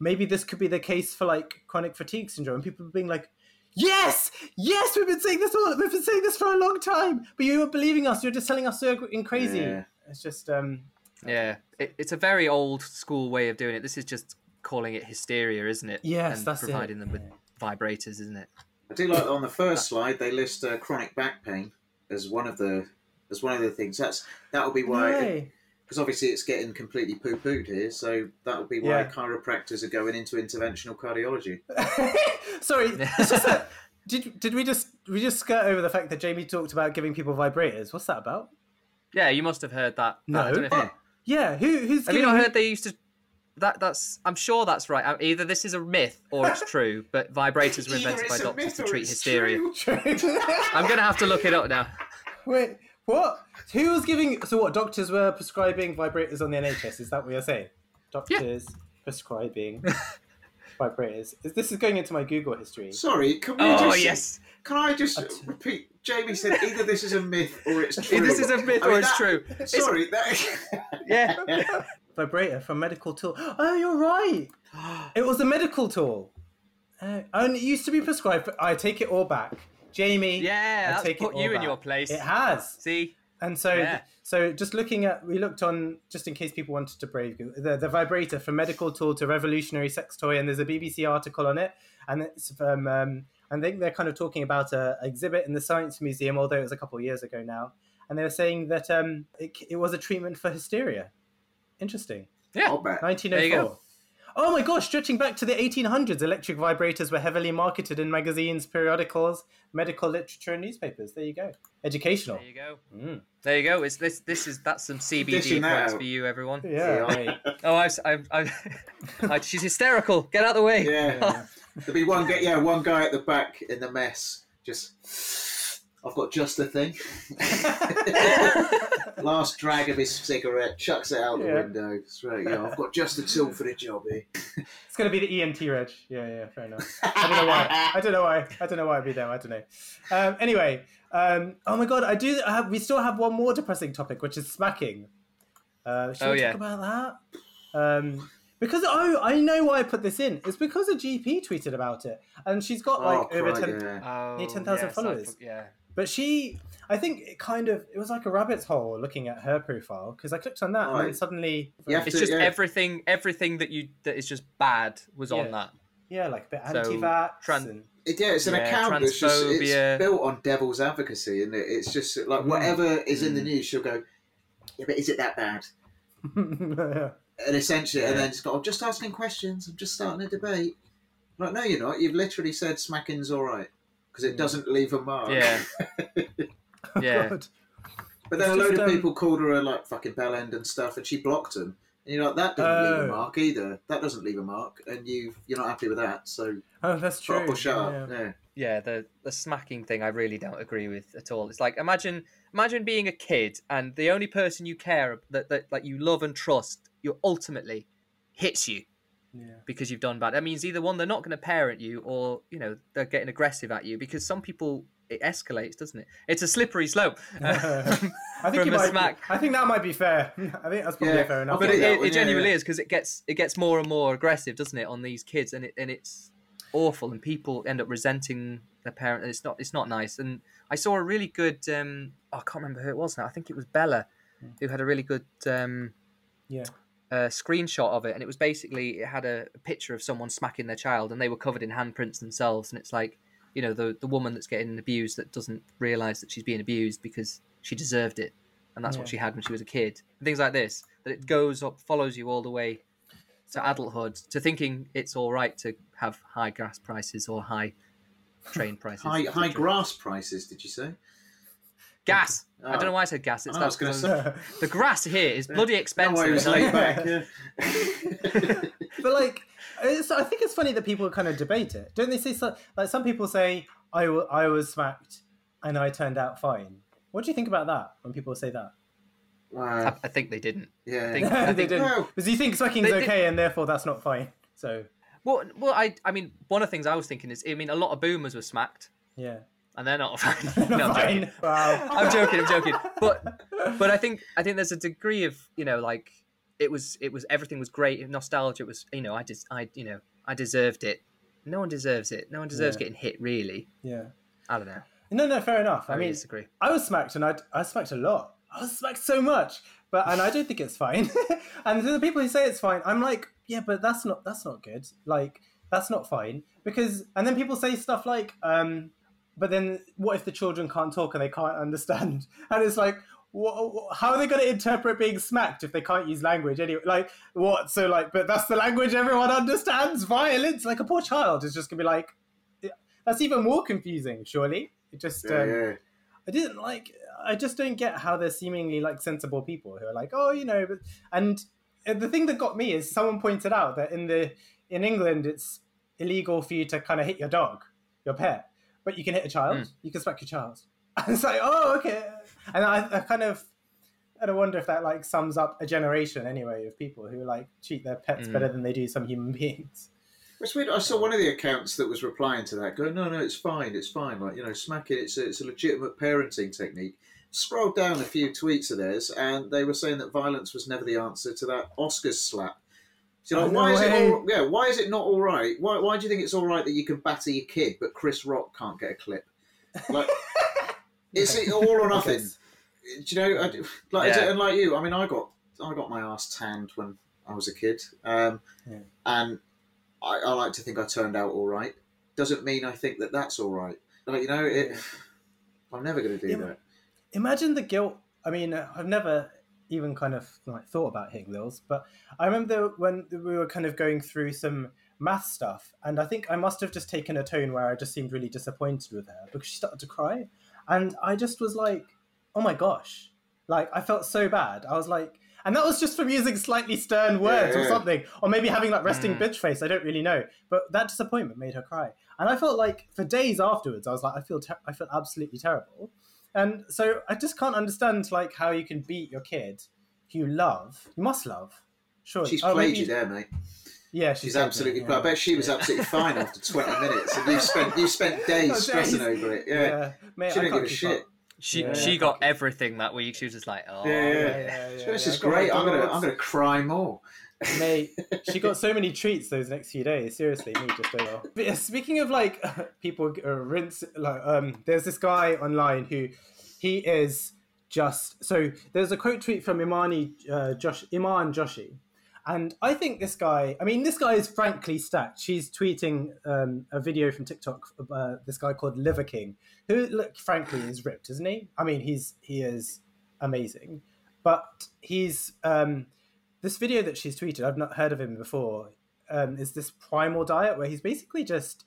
maybe this could be the case for like chronic fatigue syndrome, and people being like, "Yes, yes, we've been saying this all, we've been saying this for a long time, but you weren't believing us. You're just telling us so in crazy." Yeah. It's just um, Yeah, it, it's a very old school way of doing it. This is just calling it hysteria, isn't it? Yes, and that's it. providing them with vibrators, isn't it? I do like on the first slide they list uh, chronic back pain as one of the as one of the things. That's that'll be why Yay. Because obviously it's getting completely poo pooed here. So that would be why Yeah. chiropractors are going into interventional cardiology. Sorry, it's just that. Did, did we just we just skirt over the fact that Jamie talked about giving people vibrators? What's that about? Yeah, you must have heard that. No. I don't know if you- Yeah, who who's have you giving not who- heard they used to? That that's. I'm sure that's right. Uh, Either this is a myth or it's true. But vibrators were invented by doctors to treat it's hysteria. true. I'm gonna have to look it up now. Wait, what? Who was giving? So what? Doctors were prescribing vibrators on the NHS? Is that what you're saying? Doctors prescribing vibrators. Is this is going into my Google history? Sorry, can we Oh just yes, can I just repeat? Jamie said either this is a myth or it's true. this is a myth I mean, or it's that- true. It's- Sorry, that Yeah. Vibrator from medical tool. Oh, you're right. It was a medical tool. Uh, and it used to be prescribed. But I take it all back, Jamie. Yeah, I that's take put all you in your place. It has. See, And so, Yeah. so just looking at, we looked on, just in case people wanted to brave the, the vibrator from medical tool to revolutionary sex toy, and there's a BBC article on it, and it's from, um, I think they're kind of talking about a exhibit in the Science Museum, although it was a couple of years ago now, and they were saying that um, it, it was a treatment for hysteria. Interesting. yeah, I'll bet. 1904. Go. Oh my gosh, stretching back to the 1800s, electric vibrators were heavily marketed in magazines, periodicals, medical literature, and newspapers. There you go. Educational. There you go. Mm. There you go. It's this. This is that's some CBD Dishing that products out. for you, everyone. Yeah. Oh, I, I, I, I, she's hysterical. Get out of the way. Yeah. There'll be one guy, yeah, one guy at the back in the mess. Just, I've got just the thing. Last drag of his cigarette, chucks it out the Yeah. window. Straight, yeah, I've got just the tool for the job here. It's gonna be the ENT reg. Yeah, yeah, fair enough. I don't know why. I don't know why. I don't know why I'd be there. I don't know. Um, anyway, um, oh my god, I do. I have, we still have one more depressing topic, which is smacking. Uh, should Oh, we yeah. talk about that? Um, because oh, I know why I put this in. It's because a GP tweeted about it, and she's got like oh, over crikey, ten. yeah. Oh, Near 10,000 yes, I followers. for- yeah. But she, I think it kind of it was like a rabbit's hole looking at her profile because I clicked on that and then suddenly You It's to- just yeah. everything. Everything that you that is just bad was Yeah. on that. yeah, like a bit So, anti-vax tran- and It- yeah, it's an Yeah, account that's just it's built on devil's advocacy, and it? it's just like mm. whatever is in the mm. news, she'll go, "Yeah, but is it that bad?" And essentially, and Yeah. then just go, "I'm just asking questions. I'm just starting a debate." Like, no, you're not. You've literally said smacking's all right because it doesn't leave a mark. Yeah. Yeah. God. But then It's a load just, of um, people called her a like fucking bell end and stuff, and she blocked them. And you're like, that doesn't leave Oh. a mark either. That doesn't leave a mark, and you you're not happy with that. So Oh, that's true. up or shut yeah. up. Yeah. yeah the the smacking thing i really don't agree with at all it's like imagine imagine being a kid and the only person you care that, that like you love and trust you ultimately hits you Yeah. because you've done bad that means either one they're not going to parent you or you know they're getting aggressive at you because some people it escalates doesn't it it's a slippery slope I think you might. smack. I think that might be fair. I think that's probably Yeah. fair enough. but get it, that it, one, it yeah, genuinely yeah. is because it gets it gets more and more aggressive doesn't it on these kids and it and it's awful and people end up resenting their parent and it's not it's not nice and i saw a really good um oh, i can't remember who it was now i think it was bella who had a really good um yeah. Uh, screenshot of it and it was basically it had a, a picture of someone smacking their child and they were covered in handprints themselves and it's like you know the the woman that's getting abused that doesn't realize that she's being abused because she deserved it and that's what she had when she was a kid. Things like this that it goes up follows you all the way to adulthood to thinking it's all right to have high gas prices or high train prices. High high grass prices, did you say? Gas i don't Oh. know why i said gas it's oh, I was that going to the grass here is bloody expensive way, it was laid back. Yeah. but like, it's, I think it's funny that people kind of debate it. Don't they say so, like some people say I wa- I was smacked and I turned out fine. What do you think about that when people say that? I. I think they didn't Yeah. think- they think- didn't Well- because you think smacking's They- they- okay and therefore that's not fine. So Well, well, I, I mean, one of the things I was thinking is, I mean, a lot of boomers were smacked, yeah, and they're not fine. no, I'm joking. Wow. I'm joking. I'm joking. But, but I think, I think there's a degree of, you know, like it was, it was everything was great. Nostalgia was, you know, I just, I, you know, I deserved it. No one deserves it. No one deserves Yeah. getting hit. Really, yeah. I don't know. No, no, fair enough. I, I mean, disagree. I was smacked and I I smacked a lot. I was smacked so much, but and I don't think it's fine. and to the people who say it's fine, I'm like, yeah, but that's not that's not good. Like that's not fine because and then people say stuff like, um, but then what if the children can't talk and they can't understand? And it's like. wha- wha- How are they going to interpret being smacked if they can't use language anyway? Like what? So like, but that's the language everyone understands. Violence, like a poor child is just gonna be like, that's even more confusing. Surely, it just Yeah, um, yeah. I didn't like. I just don't get how they're seemingly like sensible people who are like, oh, you know. But, and uh, the thing that got me is someone pointed out that in the in England it's illegal for you to kind of hit your dog, your pet, but you can hit a child. Mm. You can smack your child. And it's like, oh, okay. And I, I kind of. And I wonder if that like sums up a generation anyway of people who like treat their pets Mm. better than they do some human beings. It's weird. I saw one of the accounts that was replying to that, going, "No, no, it's fine, it's fine. Like you know, smacking, it's a, it's a legitimate parenting technique." Scrolled down a few tweets of theirs, and they were saying that violence was never the answer to that Oscars slap. So you're like, no why is way. it all? Yeah, why is it not all right? Why, why do you think it's all right that you can batter your kid, but Chris Rock can't get a clip? Like, is it all or nothing? Do you know? I, like, Yeah. and like you, I mean, I got I got my ass tanned when I was a kid, um, Yeah. and I, I like to think I turned out all right. Doesn't mean I think that that's all right. Like you know, it. Yeah. I'm never going to do Yeah, that. imagine the guilt. I mean, uh, I've never even kind of like thought about hitting Lils, but I remember when we were kind of going through some math stuff, and I think I must have just taken a tone where I just seemed really disappointed with her because she started to cry, and I just was like, "Oh my gosh!" Like I felt so bad. I was like, and that was just from using slightly stern words Yeah, or something, or maybe having that resting Mm. bitch face. I don't really know, but that disappointment made her cry, and I felt like for days afterwards, I was like, I feel, ter- I feel absolutely terrible. And so I just can't understand like how you can beat your kid who you love. You must love. Sure. She's Oh, played maybe- you there, mate. Yeah, She's played me, absolutely. yeah. I bet she was absolutely fine after 20 minutes, and you spent you spent oh, days Oh, stressing days. over it. Yeah, mate, she I didn't give a shit. up. She Yeah. she got everything that week. She was just like, oh, Yeah, yeah. Yeah, yeah, yeah, this is I got my great. I'm gonna. I'm gonna cry more. Mate, she got so many treats those next few days. Seriously, me just over. But yeah, speaking of like people uh, rinse, like um, there's this guy online who he is just so. There's a quote tweet from Imani uh, Josh Iman Joshi, And I think this guy, I mean, this guy is frankly stacked. She's tweeting um, a video from TikTok, uh, this guy called Liver King, who, look, frankly, is ripped, isn't he? I mean, he's he is amazing, but he's um, this video that she's tweeted. I've not heard of him before. Um, is this primal diet where he's basically just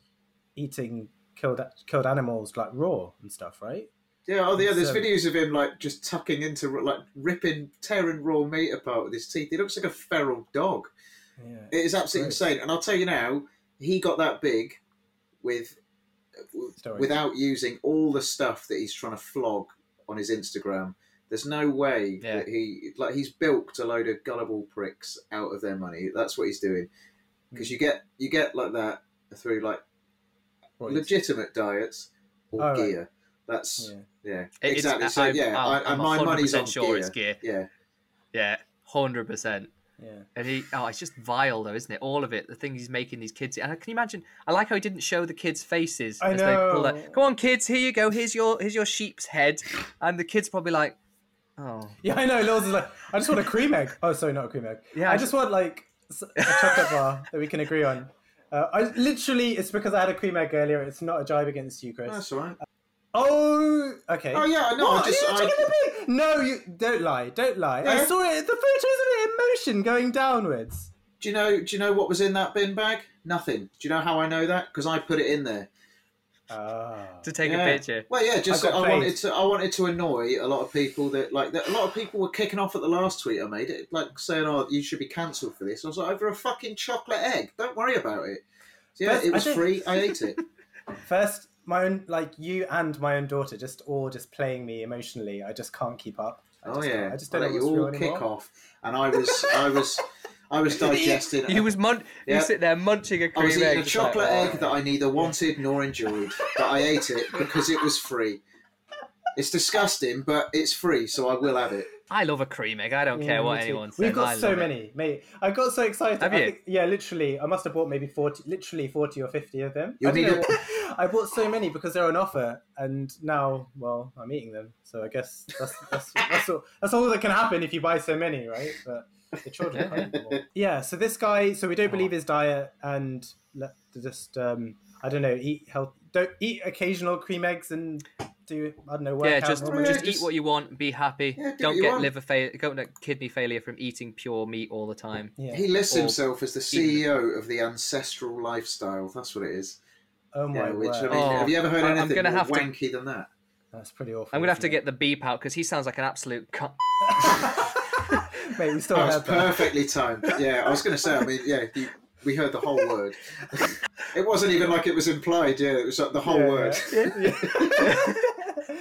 eating killed killed animals like raw and stuff, right? Yeah, oh yeah. There's So- videos of him like just tucking into like ripping, tearing raw meat apart with his teeth. He looks like a feral dog. Yeah. It is absolutely Gross. insane. And I'll tell you now, he got that big with Story. without using all the stuff that he's trying to flog on his Instagram. There's no way Yeah. that he like he's bilked a load of gullible pricks out of their money. That's what he's doing. Hmm. Because you get you get like that through like What is- legitimate diets or Oh, right. gear. That's Yeah. yeah, It- it's- exactly. So I'm- yeah, I'm- I, I'm my money's 100% on sure gear. it's gear. Yeah, Yeah, hundred percent. Yeah. And he, oh, it's just vile though, isn't it? All of it, the things he's making these kids. And can you imagine? I like how he didn't show the kids' faces. I as they pull know. Come on, kids, here you go. Here's your, here's your sheep's head. And the kids probably like, oh, Yeah, I know. Lils is like, I just want a cream egg. Oh, sorry, not a cream egg. Yeah, I I just want like a chocolate bar that we can agree on. Uh, I literally, it's because I had a cream egg earlier. It's not a jibe against you, Chris. that's all right. Oh, okay. Oh yeah, I know. What? I just Are you I, taking the pic? No, you don't lie. Don't lie. I saw it. The photos of it in motion going downwards. do you know? Do you know what was in that bin bag? Nothing. Do you know how I know that? Because I put it in there. Ah. to take Yeah. a picture. Well, yeah, just I I, wanted to. I wanted to annoy a lot of people that like that. A lot of people were kicking off at the last tweet I made, it like saying, "Oh, you should be cancelled for this." I was like, over a fucking chocolate egg. Don't worry about it. So, yeah, First, it I was think- free. I ate it. First, my own, like you and my own daughter, just all just playing me emotionally. I just can't keep up. I Oh just yeah. I just don't I know let what's you real all anymore. kick off, and I was, I was, I was digesting. He was mun- Yeah. You sit there munching a I was cream eating egg. a just like, chocolate oh. egg that I neither wanted nor enjoyed, but I ate it because it was free. It's disgusting, but it's free, so I will have it. I love a cream egg. I don't Yeah, care what me too. anyone says. We've got I so love it. many, mate. I got so excited. Have I you? think- yeah, literally. I must have bought maybe forty, literally forty or fifty of them. You'll I, need know what- bought so many because they're on offer, and now, well, I'm eating them. So I guess that's that's that's all, that's all that can happen if you buy so many, right? But the children can't eat more. Yeah. So this guy, so we don't believe his diet, and let just um, I don't know, eat health. Don't eat occasional cream eggs and do I don't know. Work Yeah, out just normally. Just eat what you want, be happy. Yeah, do what don't you get want. liver failure, don't get kidney failure from eating pure meat all the time. Yeah. He lists Or himself as the CEO of the ancestral lifestyle. That's what it is. Oh my Yeah, which I word. mean, Oh, have you ever heard I- I'm anything gonna more have to- wanky than that? That's pretty awful. I'm gonna have to isn't get the beep out because he sounds like an absolute cunt. Mate, we still That was perfectly timed. Yeah, I was going to say. I mean, yeah, you, we heard the whole word. it wasn't even like it was implied. Yeah, it was like the whole Yeah, word. yeah. Yeah.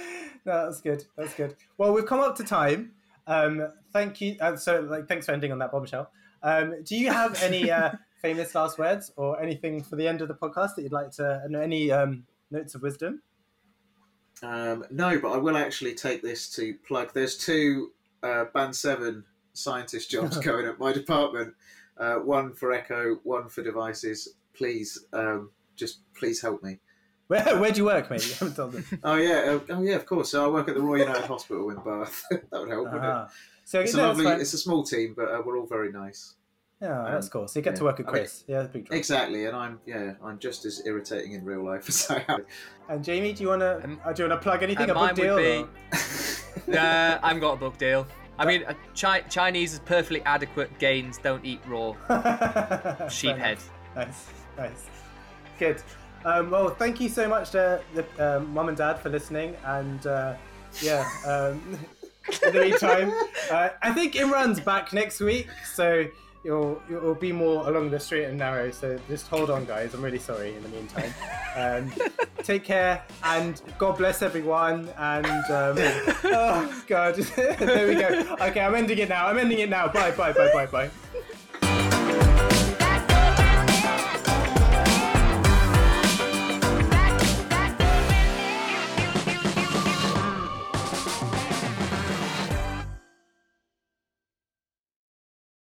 no, that's good. That's good. Well, we've come up to time. Um, thank you. Uh, so, like, thanks for ending on that bombshell. Um, do you have any uh, famous last words or anything for the end of the podcast that you'd like to? Any um, notes of wisdom? Um, no, but I will actually take this to plug. There's two uh, Band 7 scientist jobs going at my department. Uh, one for Echo, one for devices. Please, um, just please help me. Where Where do you work, mate? You haven't told them. Oh yeah, uh, oh yeah, of course. So I work at the Royal United Hospital in Bath. that would help, wouldn't it? Ah. So It's a no, that's lovely. fine. It's a small team, but uh, we're all very nice. Yeah, that's cool. So you get to work with I mean- Chris. yeah, big job. Exactly, and I'm yeah, I'm just as irritating in real life as I am. And Jamie, do you want to? Um, uh, do you want to plug anything? and A book deal? be- or- Nah, I haven't got a book deal. I mean, uh, chi- Chinese is perfectly adequate gains. Don't eat raw sheep head. Nice, nice, good. Um, well, thank you so much to the um, mum and dad for listening, and uh, yeah. Um, in the meantime, uh, I think Imran's back next week, so you'll you'll be more along the straight and narrow. So just hold on, guys. I'm really sorry. In the meantime, um, take care and God bless everyone. And um, oh god, there we go. Okay, I'm ending it now. I'm ending it now. Bye, bye, bye, bye, bye.